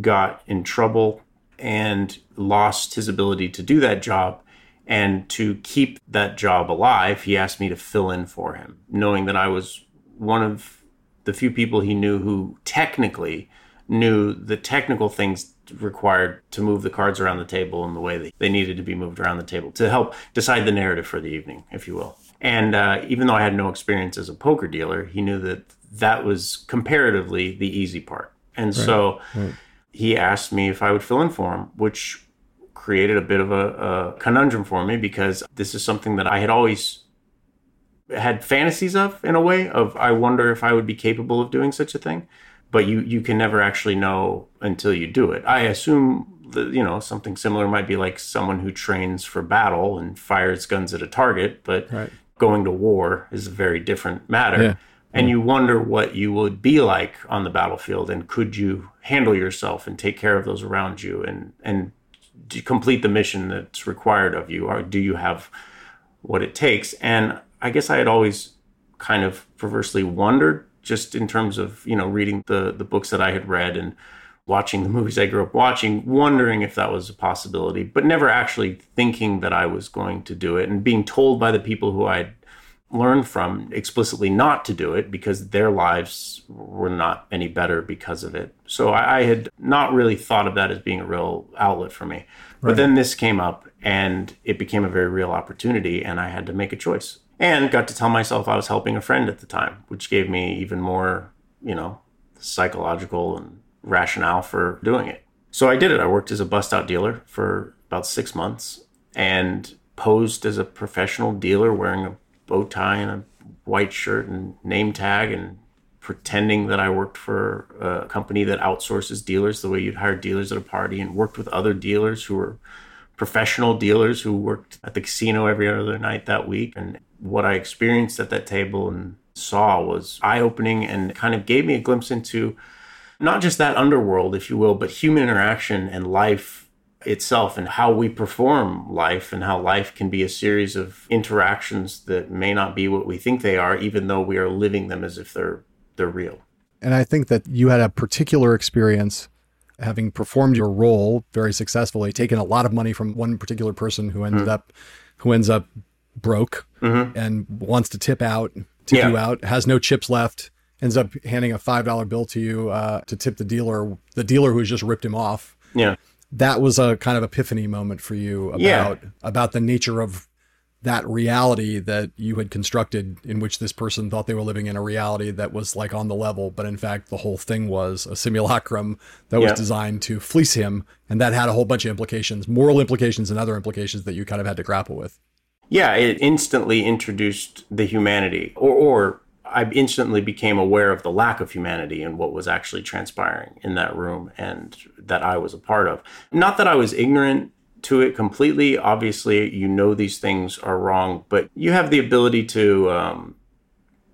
got in trouble and lost his ability to do that job. And to keep that job alive, he asked me to fill in for him, knowing that I was one of the few people he knew who technically knew the technical things required to move the cards around the table in the way that they needed to be moved around the table to help decide the narrative for the evening, if you will. And uh, even though I had no experience as a poker dealer, he knew that that was comparatively the easy part. And right. so right. he asked me if I would fill in for him, which created a bit of a, a conundrum for me because this is something that I had always had fantasies of in a way of I wonder if I would be capable of doing such a thing but you you can never actually know until you do it. I assume that you know something similar might be like someone who trains for battle and fires guns at a target, but right. going to war is a very different matter. Yeah. And hmm. you wonder what you would be like on the battlefield, and could you handle yourself and take care of those around you, and and complete the mission that's required of you, or do you have what it takes? And I guess I had always kind of perversely wondered just in terms of you know reading the the books that I had read and watching the movies I grew up watching, wondering if that was a possibility, but never actually thinking that I was going to do it, and being told by the people who I'd learned from explicitly not to do it because their lives were not any better because of it. So I, I had not really thought of that as being a real outlet for me. Right. But then this came up and it became a very real opportunity, and I had to make a choice and got to tell myself I was helping a friend at the time, which gave me even more, you know, psychological and rationale for doing it. So I did it. I worked as a bust out dealer for about six months and posed as a professional dealer wearing a bow tie and a white shirt and name tag and pretending that I worked for a company that outsources dealers the way you'd hire dealers at a party and worked with other dealers who were professional dealers who worked at the casino every other night that week. And what I experienced at that table and saw was eye opening and kind of gave me a glimpse into not just that underworld, if you will, but human interaction and life itself and how we perform life and how life can be a series of interactions that may not be what we think they are, even though we are living them as if they're they're real. And I think that you had a particular experience having performed your role very successfully, taken a lot of money from one particular person who ended mm. up who ends up broke mm-hmm. and wants to tip out, tip yeah. you out, has no chips left, ends up handing a five dollar bill to you uh, to tip the dealer, the dealer who's just ripped him off. Yeah, that was a kind of epiphany moment for you about yeah. about the nature of that reality that you had constructed in which this person thought they were living in a reality that was like on the level but in fact the whole thing was a simulacrum that was designed to fleece him and that had a whole bunch of implications moral implications and other implications that you kind of had to grapple with yeah, it instantly introduced the humanity, or, or I instantly became aware of the lack of humanity and what was actually transpiring in that room and that I was a part of. Not that I was ignorant to it completely. Obviously, you know these things are wrong, but you have the ability to um,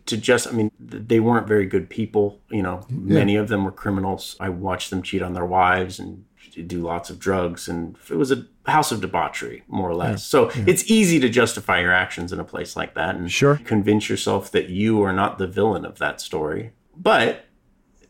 to just. I mean, they weren't very good people. You know, yeah. many of them were criminals. I watched them cheat on their wives and do lots of drugs, and it was a house of debauchery, more or less. Yeah. So yeah. it's easy to justify your actions in a place like that and sure. convince yourself that you are not the villain of that story. But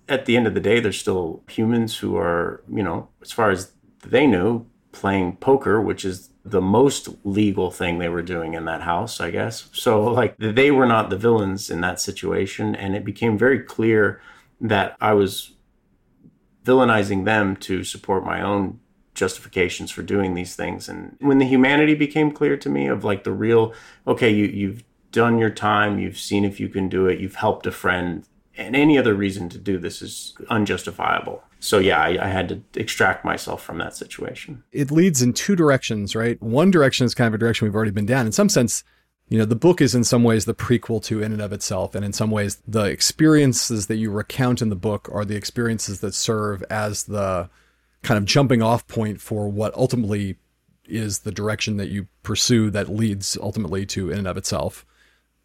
at the end of the day, there's still humans who are, you know, as far as they knew, playing poker, which is the most legal thing they were doing in that house, I guess. So, like, they were not the villains in that situation. And it became very clear that I was villainizing them to support my own justifications for doing these things. And when the humanity became clear to me of like the real, okay, you, you've done your time, you've seen if you can do it, you've helped a friend, and any other reason to do this is unjustifiable. So yeah, I, I, had to extract myself from that situation. It leads in two directions, right? One direction is kind of a direction we've already been down. In some sense, you know, the book is in some ways the prequel to in and of itself, and in some ways, the experiences that you recount in the book are the experiences that serve as the kind of jumping off point for what ultimately is the direction that you pursue that leads ultimately to in and of itself.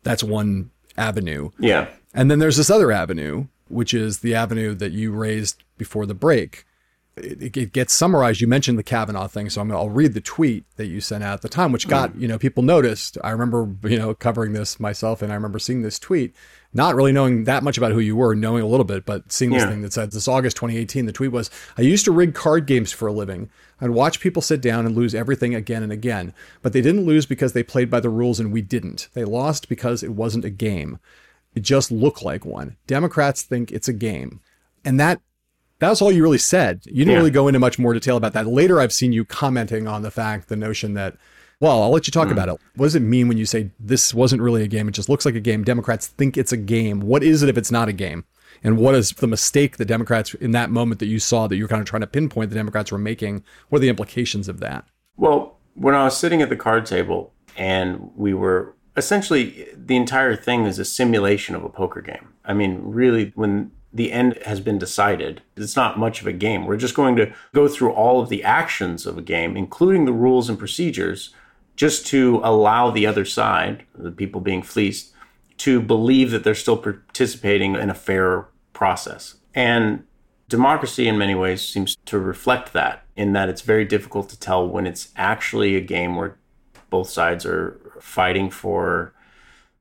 That's one avenue. Yeah. And then there's this other avenue, which is the avenue that you raised before the break, it, it, gets summarized. You mentioned the Kavanaugh thing, so I'm gonna, I'll read the tweet that you sent out at the time, which got mm. you know people noticed. I remember you know covering this myself, and I remember seeing this tweet, not really knowing that much about who you were, knowing a little bit, but seeing this yeah. thing that said this August 2018. The tweet was, "I used to rig card games for a living. I'd watch people sit down and lose everything again and again, but they didn't lose because they played by the rules and we didn't. They lost because it wasn't a game. It just looked like one. Democrats think it's a game." And that that's all you really said. You didn't yeah. really go into much more detail about that. Later, I've seen you commenting on the fact, the notion that, well, I'll let you talk mm. about it. What does it mean when you say this wasn't really a game? It just looks like a game. Democrats think it's a game. What is it if it's not a game? And what is the mistake the Democrats in that moment that you saw that you're kind of trying to pinpoint the Democrats were making? What are the implications of that? Well, when I was sitting at the card table and we were essentially the entire thing is a simulation of a poker game. I mean, really, when the end has been decided. It's not much of a game. We're just going to go through all of the actions of a game, including the rules and procedures, just to allow the other side, the people being fleeced, to believe that they're still participating in a fair process. And democracy, in many ways, seems to reflect that, in that it's very difficult to tell when it's actually a game where both sides are fighting for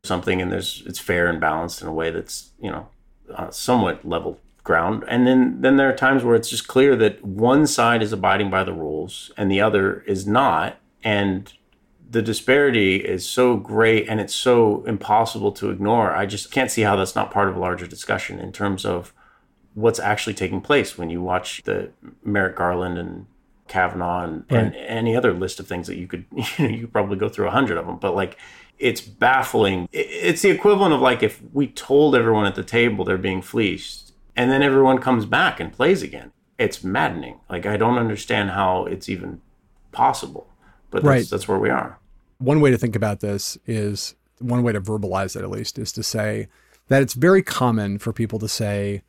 something and there's it's fair and balanced in a way that's you know uh, somewhat level ground. And then then there are times where it's just clear that one side is abiding by the rules and the other is not, and the disparity is so great and it's so impossible to ignore. I just can't see how that's not part of a larger discussion in terms of what's actually taking place when you watch the Merrick Garland and Kavanaugh and, right. and any other list of things that you could you know you could probably go through a hundred of them. But like it's baffling. It's the equivalent of like if we told everyone at the table they're being fleeced and then everyone comes back and plays again. It's maddening. Like I don't understand how it's even possible. But that's, right. that's where we are. One way to think about this is one way to verbalize it at least is to say that it's very common for people to say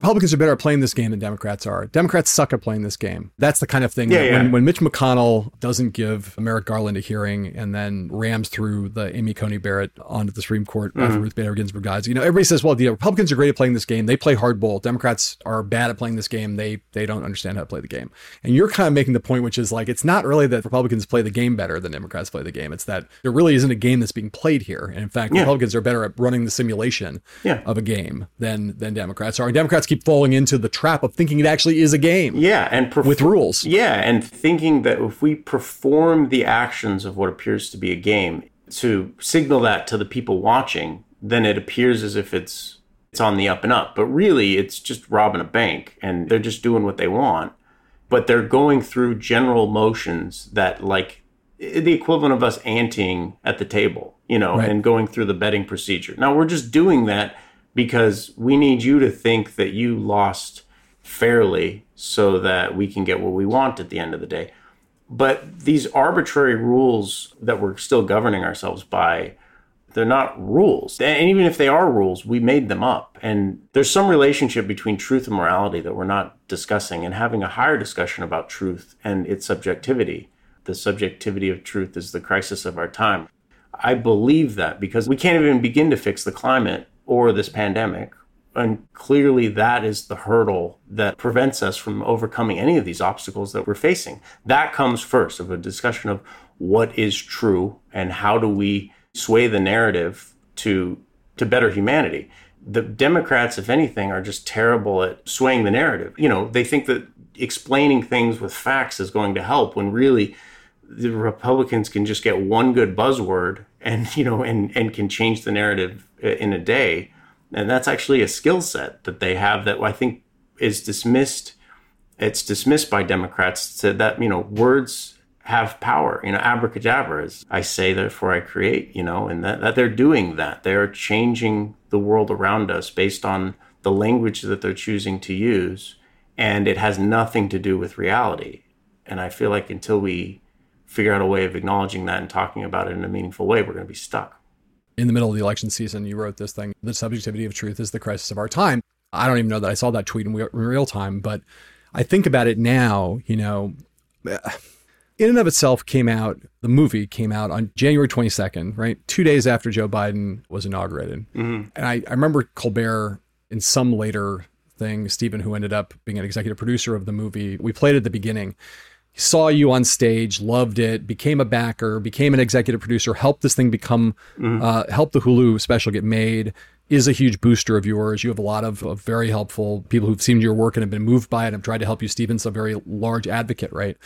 Republicans are better at playing this game than Democrats are. Democrats suck at playing this game. That's the kind of thing yeah, yeah. When, when, Mitch McConnell doesn't give Merrick Garland a hearing and then rams through the Amy Coney Barrett onto the Supreme Court mm-hmm. after Ruth Bader Ginsburg dies, you know, everybody says, well, the Republicans are great at playing this game. They play hardball. Democrats are bad at playing this game. They they don't understand how to play the game. And you're kind of making the point, which is like, it's not really that Republicans play the game better than Democrats play the game. It's that there really isn't a game that's being played here. And in fact, yeah. Republicans are better at running the simulation of a game than than Democrats are. And Democrats keep falling into the the trap of thinking it actually is a game. Yeah, and perf- with rules. Yeah, and thinking that if we perform the actions of what appears to be a game to signal that to the people watching, then it appears as if it's it's on the up and up. But really, it's just robbing a bank, and they're just doing what they want. But they're going through general motions that like the equivalent of us anting at the table, you know, right. and going through the betting procedure. Now we're just doing that because we need you to think that you lost fairly so that we can get what we want at the end of the day. But these arbitrary rules that we're still governing ourselves by, they're not rules. And even if they are rules, we made them up. And there's some relationship between truth and morality that we're not discussing and having a higher discussion about truth and its subjectivity. The subjectivity of truth is the crisis of our time. I believe that because we can't even begin to fix the climate or this pandemic. And clearly, that is the hurdle that prevents us from overcoming any of these obstacles that we're facing. That comes first of a discussion of what is true and how do we sway the narrative to, to better humanity. The Democrats, if anything, are just terrible at swaying the narrative. You know, they think that explaining things with facts is going to help when really the Republicans can just get one good buzzword and you know and and can change the narrative Uh, in a day. And that's actually a skill set that they have that I think is dismissed. It's dismissed by Democrats to that, you know, words have power. You know, abracadabra is I say therefore I create, you know, and that, that they're doing that. They are changing the world around us based on the language that they're choosing to use. And it has nothing to do with reality. And I feel like until we figure out a way of acknowledging that and talking about it in a meaningful way, we're going to be stuck in the middle of the election season, you wrote this thing The subjectivity of truth is the crisis of our time. I don't even know that I saw that tweet in real time, but I think about it now, you know, in and of itself came out, the movie came out on January 22nd, right? Two days after Joe Biden was inaugurated. Mm-hmm. And I, I remember Colbert in some later thing. Stephen, who ended up being an executive producer of the movie, we played at the beginning. Saw you on stage, loved it, became a backer, became an executive producer, helped this thing become, mm-hmm. uh, helped the Hulu special get made. Is a huge booster of yours. You have a lot of, of very helpful people who've seen your work and have been moved by it. I've tried to help you. Stephen's a very large advocate, right?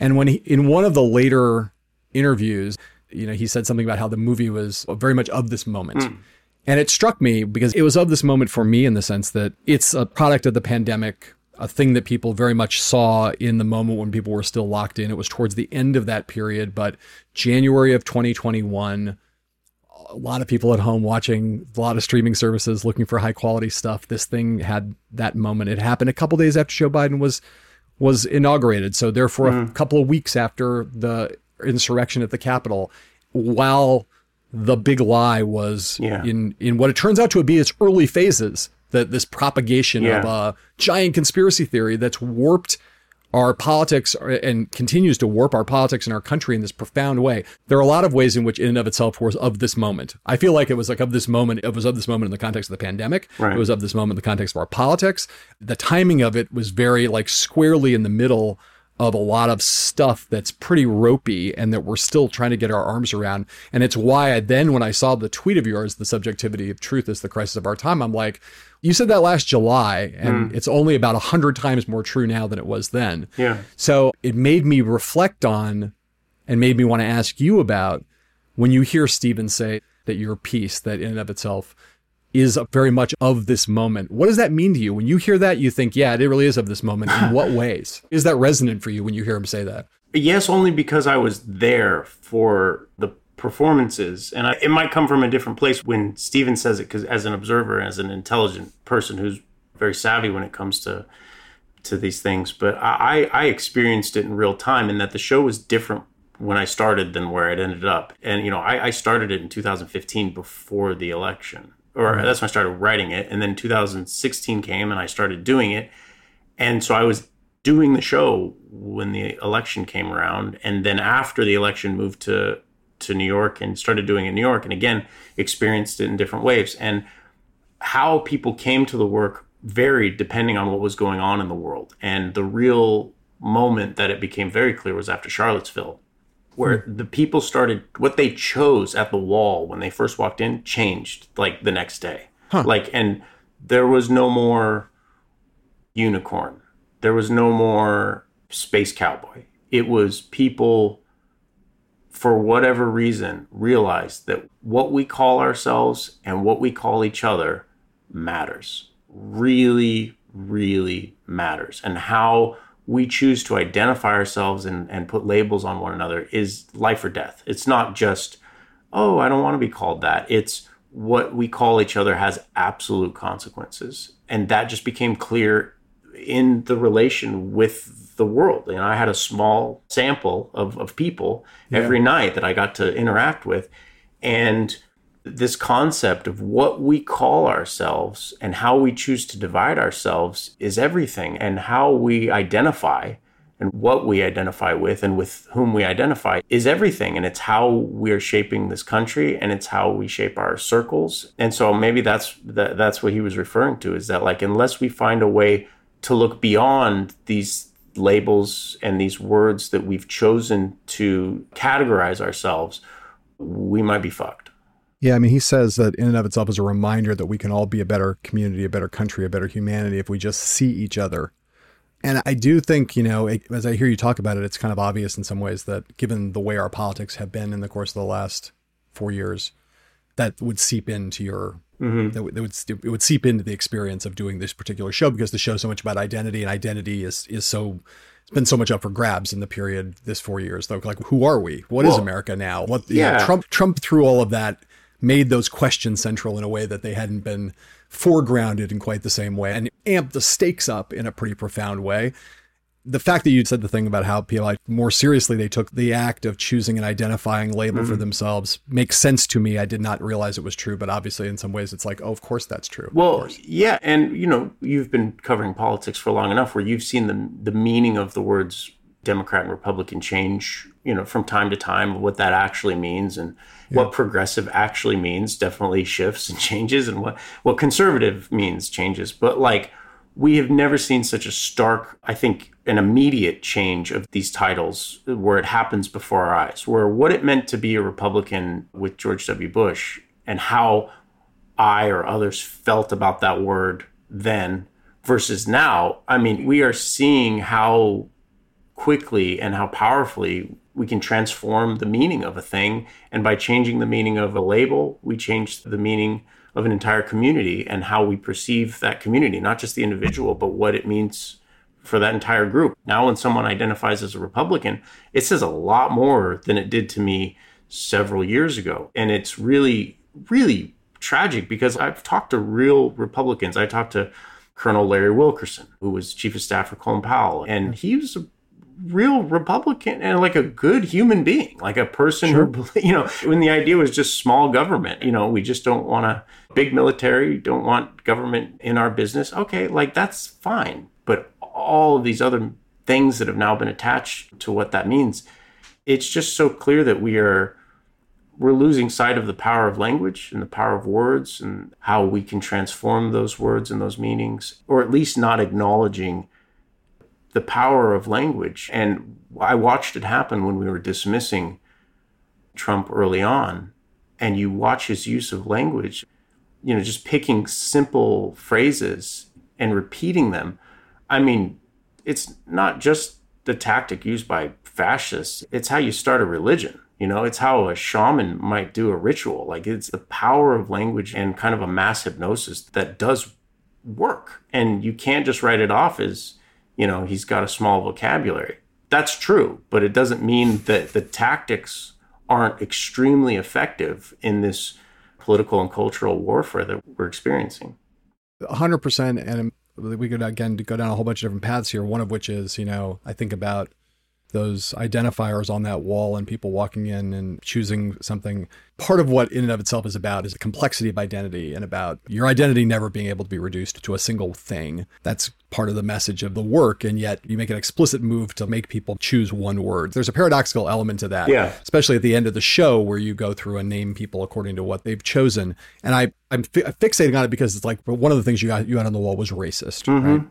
And when he, in one of the later interviews, you know, he said something about how the movie was very much of this moment. Mm. And it struck me because it was of this moment for me in the sense that it's a product of the pandemic, a thing that people very much saw in the moment when people were still locked in. It was towards the end of that period, but January of 2021, a lot of people at home watching a lot of streaming services looking for high quality stuff. This thing had that moment. It happened a couple days after Joe Biden was was inaugurated. So therefore, mm. a couple of weeks after the insurrection at the Capitol, while the big lie was yeah. in in what it turns out to be its early phases that this propagation yeah. of a giant conspiracy theory that's warped our politics and continues to warp our politics in our country in this profound way. There are a lot of ways in which, in and of itself, was of this moment. I feel like it was like of this moment. It was of this moment in the context of the pandemic. Right. It was of this moment in the context of our politics. The timing of it was very like squarely in the middle of a lot of stuff that's pretty ropey and that we're still trying to get our arms around. And it's why I then, when I saw the tweet of yours, the subjectivity of truth is the crisis of our time, I'm like, you said that last July, and mm. it's only about a hundred times more true now than it was then. Yeah. So it made me reflect on and made me want to ask you about when you hear Stephen say that your piece, that in and of itself, is very much of this moment. What does that mean to you? When you hear that, you think, yeah, it really is of this moment. In what ways? Is that resonant for you when you hear him say that? Yes, only because I was there for the performances. And I, it might come from a different place when Stephen says it, because as an observer, as an intelligent person who's very savvy when it comes to to these things. But I, I experienced it in real time, and that the show was different when I started than where it ended up. And you know, I, I started it in 2015 before the election, or mm-hmm. that's when I started writing it. And then 2016 came and I started doing it. And so I was doing the show when the election came around. And then after the election, moved to, to New York and started doing it in New York. And again, experienced it in different waves. And how people came to the work varied depending on what was going on in the world. And the real moment that it became very clear was after Charlottesville where mm. the people started what they chose at the wall when they first walked in changed like the next day. Huh. Like and there was no more unicorn. There was no more space cowboy. It was people for whatever reason realized that what we call ourselves and what we call each other matters. Really really matters and how we choose to identify ourselves and, and put labels on one another is life or death. It's not just, oh, I don't want to be called that. It's what we call each other has absolute consequences. And that just became clear in the relation with the world. And I had a small sample of, of people yeah. every night that I got to interact with. And this concept of what we call ourselves and how we choose to divide ourselves is everything, and how we identify and what we identify with and with whom we identify is everything. And it's how we're shaping this country and it's how we shape our circles. And so maybe that's that, that's what he was referring to is that like unless we find a way to look beyond these labels and these words that we've chosen to categorize ourselves, we might be fucked. Yeah, I mean, he says that in and of itself is a reminder that we can all be a better community, a better country, a better humanity if we just see each other. And I do think, you know, as I hear you talk about it, it's kind of obvious in some ways that given the way our politics have been in the course of the last four years, that would seep into your mm-hmm. that, would, that would it would seep into the experience of doing this particular show because the show's so much about identity and identity is is so it's been so much up for grabs in the period this four years though like who are we What well, is america now what yeah. Know, trump trump through all of that made those questions central in a way that they hadn't been foregrounded in quite the same way and amped the stakes up in a pretty profound way. The fact that you said the thing about how PLI more seriously they took the act of choosing an identifying label mm-hmm. for themselves makes sense to me. I did not realize it was true, but obviously in some ways it's like, oh, of course that's true. Well, yeah, and you know, you've been covering politics for long enough where you've seen the the meaning of the words Democrat and Republican change, you know, from time to time, what that actually means and yeah. what progressive actually means definitely shifts and changes and what, what conservative means changes. But like we have never seen such a stark, I think, an immediate change of these titles where it happens before our eyes, where what it meant to be a Republican with George W. Bush and how I or others felt about that word then versus now. I mean, we are seeing how quickly and how powerfully we can transform the meaning of a thing. And by changing the meaning of a label, we change the meaning of an entire community and how we perceive that community, not just the individual, but what it means for that entire group. Now, when someone identifies as a Republican, it says a lot more than it did to me several years ago. And it's really, really tragic because I've talked to real Republicans. I talked to Colonel Larry Wilkerson, who was chief of staff for Colin Powell, and he was a real Republican and like a good human being, like a person sure. who, you know, when the idea was just small government, you know, we just don't want a big military, don't want government in our business. Okay, like that's fine. But all of these other things that have now been attached to what that means, it's just so clear that we are we're losing sight of the power of language and the power of words and how we can transform those words and those meanings, or at least not acknowledging the power of language. And I watched it happen when we were dismissing Trump early on. And you watch his use of language, you know, just picking simple phrases and repeating them. I mean, it's not just the tactic used by fascists, it's how you start a religion. You know, it's how a shaman might do a ritual. Like it's the power of language and kind of a mass hypnosis that does work. And you can't just write it off as, you know, he's got a small vocabulary. That's true, but it doesn't mean that the tactics aren't extremely effective in this political and cultural warfare that we're experiencing. 100%. And we could, again, go down a whole bunch of different paths here, one of which is, you know, I think about those identifiers on that wall and people walking in and choosing something. Part of what in and of itself is about is the complexity of identity and about your identity never being able to be reduced to a single thing. That's part of the message of the work. And yet you make an explicit move to make people choose one word. There's a paradoxical element to that. Yeah. Especially at the end of the show where you go through and name people according to what they've chosen. And I, I'm fi- fixating on it because it's like one of the things you got you had on the wall was racist, mm-hmm. right?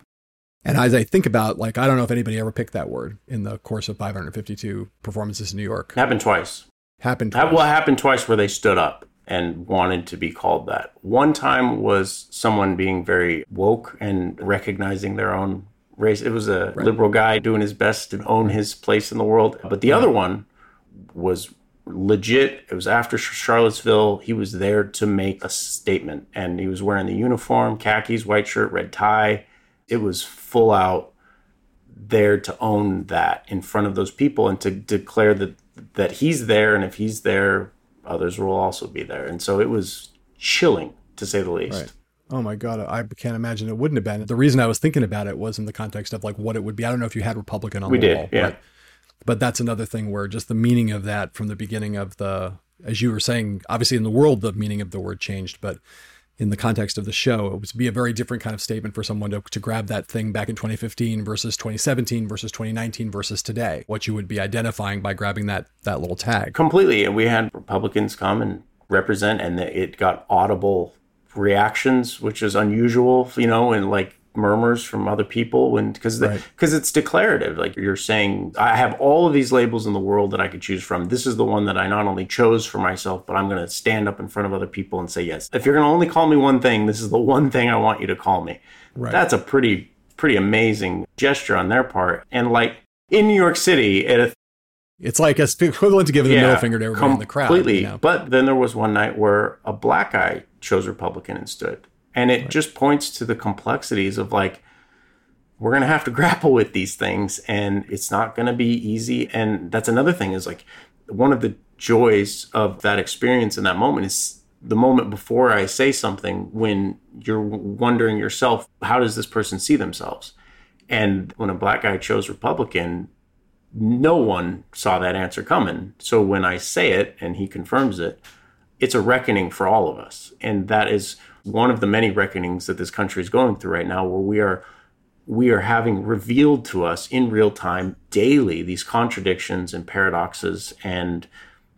And as I think about, like, I don't know if anybody ever picked that word in the course of 552 performances in New York. Happened twice. Happened twice. Well, happened twice where they stood up and wanted to be called that. One time was someone being very woke and recognizing their own race. It was a right. liberal guy doing his best to own his place in the world. But the yeah. other one was legit. It was after Charlottesville. He was there to make a statement and he was wearing the uniform, khakis, white shirt, red tie it was full out there to own that in front of those people and to declare that that he's there and if he's there others will also be there and so it was chilling to say the least right. Oh my God, I can't imagine it wouldn't have been. The reason I was thinking about it was in the context of like what it would be. I don't know if you had Republican on we the did, wall. Yeah. But, but that's another thing where just the meaning of that from the beginning of the, as you were saying, obviously in the world, the meaning of the word changed, but in the context of the show. It would be a very different kind of statement for someone to, to grab that thing back in 2015 versus 2017 versus 2019 versus today. What you would be identifying by grabbing that that little tag. Completely. And we had Republicans come and represent, and it got audible reactions, which is unusual, you know, and like murmurs from other people when because because right. it's declarative like you're saying i have all of these labels in the world that i could choose from this is the one that i not only chose for myself but i'm going to stand up in front of other people and say yes if you're going to only call me one thing this is the one thing i want you to call me right. that's a pretty pretty amazing gesture on their part and like in new york city at a it's like a equivalent to giving yeah, the middle finger to everybody in the crowd. Completely. You know? But then there was one night where a black guy chose Republican and stood. And it right. just points to the complexities of like, we're going to have to grapple with these things and it's not going to be easy. And that's another thing is like one of the joys of that experience in that moment is the moment before I say something when you're wondering yourself, how does this person see themselves? And when a black guy chose Republican, no one saw that answer coming. So when I say it and he confirms it, it's a reckoning for all of us. And that is one of the many reckonings that this country is going through right now, where we are we are having revealed to us in real time daily these contradictions and paradoxes and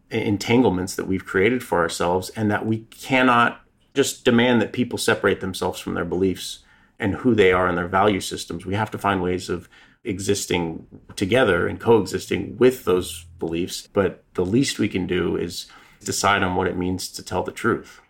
entanglements that we've created for ourselves and that we cannot just demand that people separate themselves from their beliefs and who they are and their value systems. We have to find ways of existing together and coexisting with those beliefs. But the least we can do is decide on what it means to tell the truth.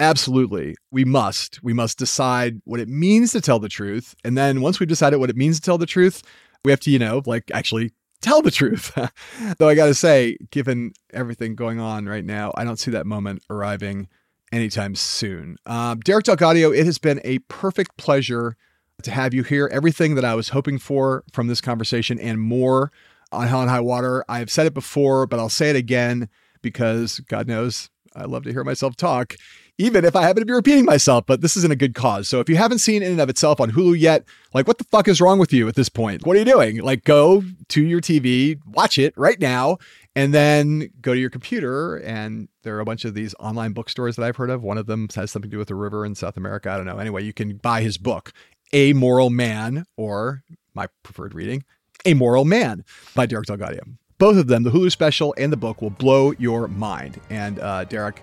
Absolutely. We must. We must decide what it means to tell the truth. And then once we've decided what it means to tell the truth, we have to, you know, like actually tell the truth. Though I got to say, given everything going on right now, I don't see that moment arriving anytime soon. Um, Derek DelGaudio, it has been a perfect pleasure to have you here. Everything that I was hoping for from this conversation and more on Hell and High Water. I've said it before, but I'll say it again because God knows I love to hear myself talk, even if I happen to be repeating myself, but this isn't a good cause. So if you haven't seen In and of Itself on Hulu yet, like what the fuck is wrong with you at this point? What are you doing? Like go to your TV, watch it right now, and then go to your computer. And there are a bunch of these online bookstores that I've heard of. One of them has something to do with a river in South America. I don't know. Anyway, you can buy his book, A Moral Man, or my preferred reading, A Moral Man by Derek DelGaudio. Both of them, the Hulu special and the book, will blow your mind. And uh, Derek,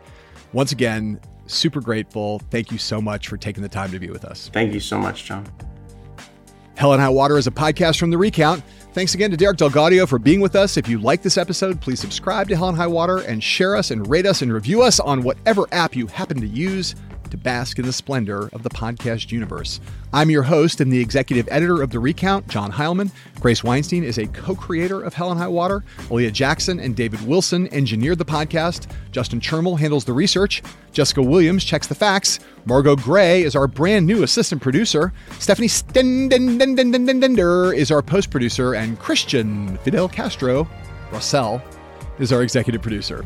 once again, super grateful. Thank you so much for taking the time to be with us. Thank you so much, John. Hell and High Water is a podcast from The Recount. Thanks again to Derek DelGaudio for being with us. If you like this episode, please subscribe to Hell and High Water and share us and rate us and review us on whatever app you happen to use to bask in the splendor of the podcast universe. I'm your host and the executive editor of The Recount, John Heilemann. Grace Weinstein is a co creator of Hell and High Water. Aaliyah Jackson and David Wilson engineered the podcast. Justin Chermel handles the research. Jessica Williams checks the facts. Margot Gray is our brand new assistant producer. Stephanie Stendender is our post producer. And Christian Fidel Castro, Russell, is our executive producer.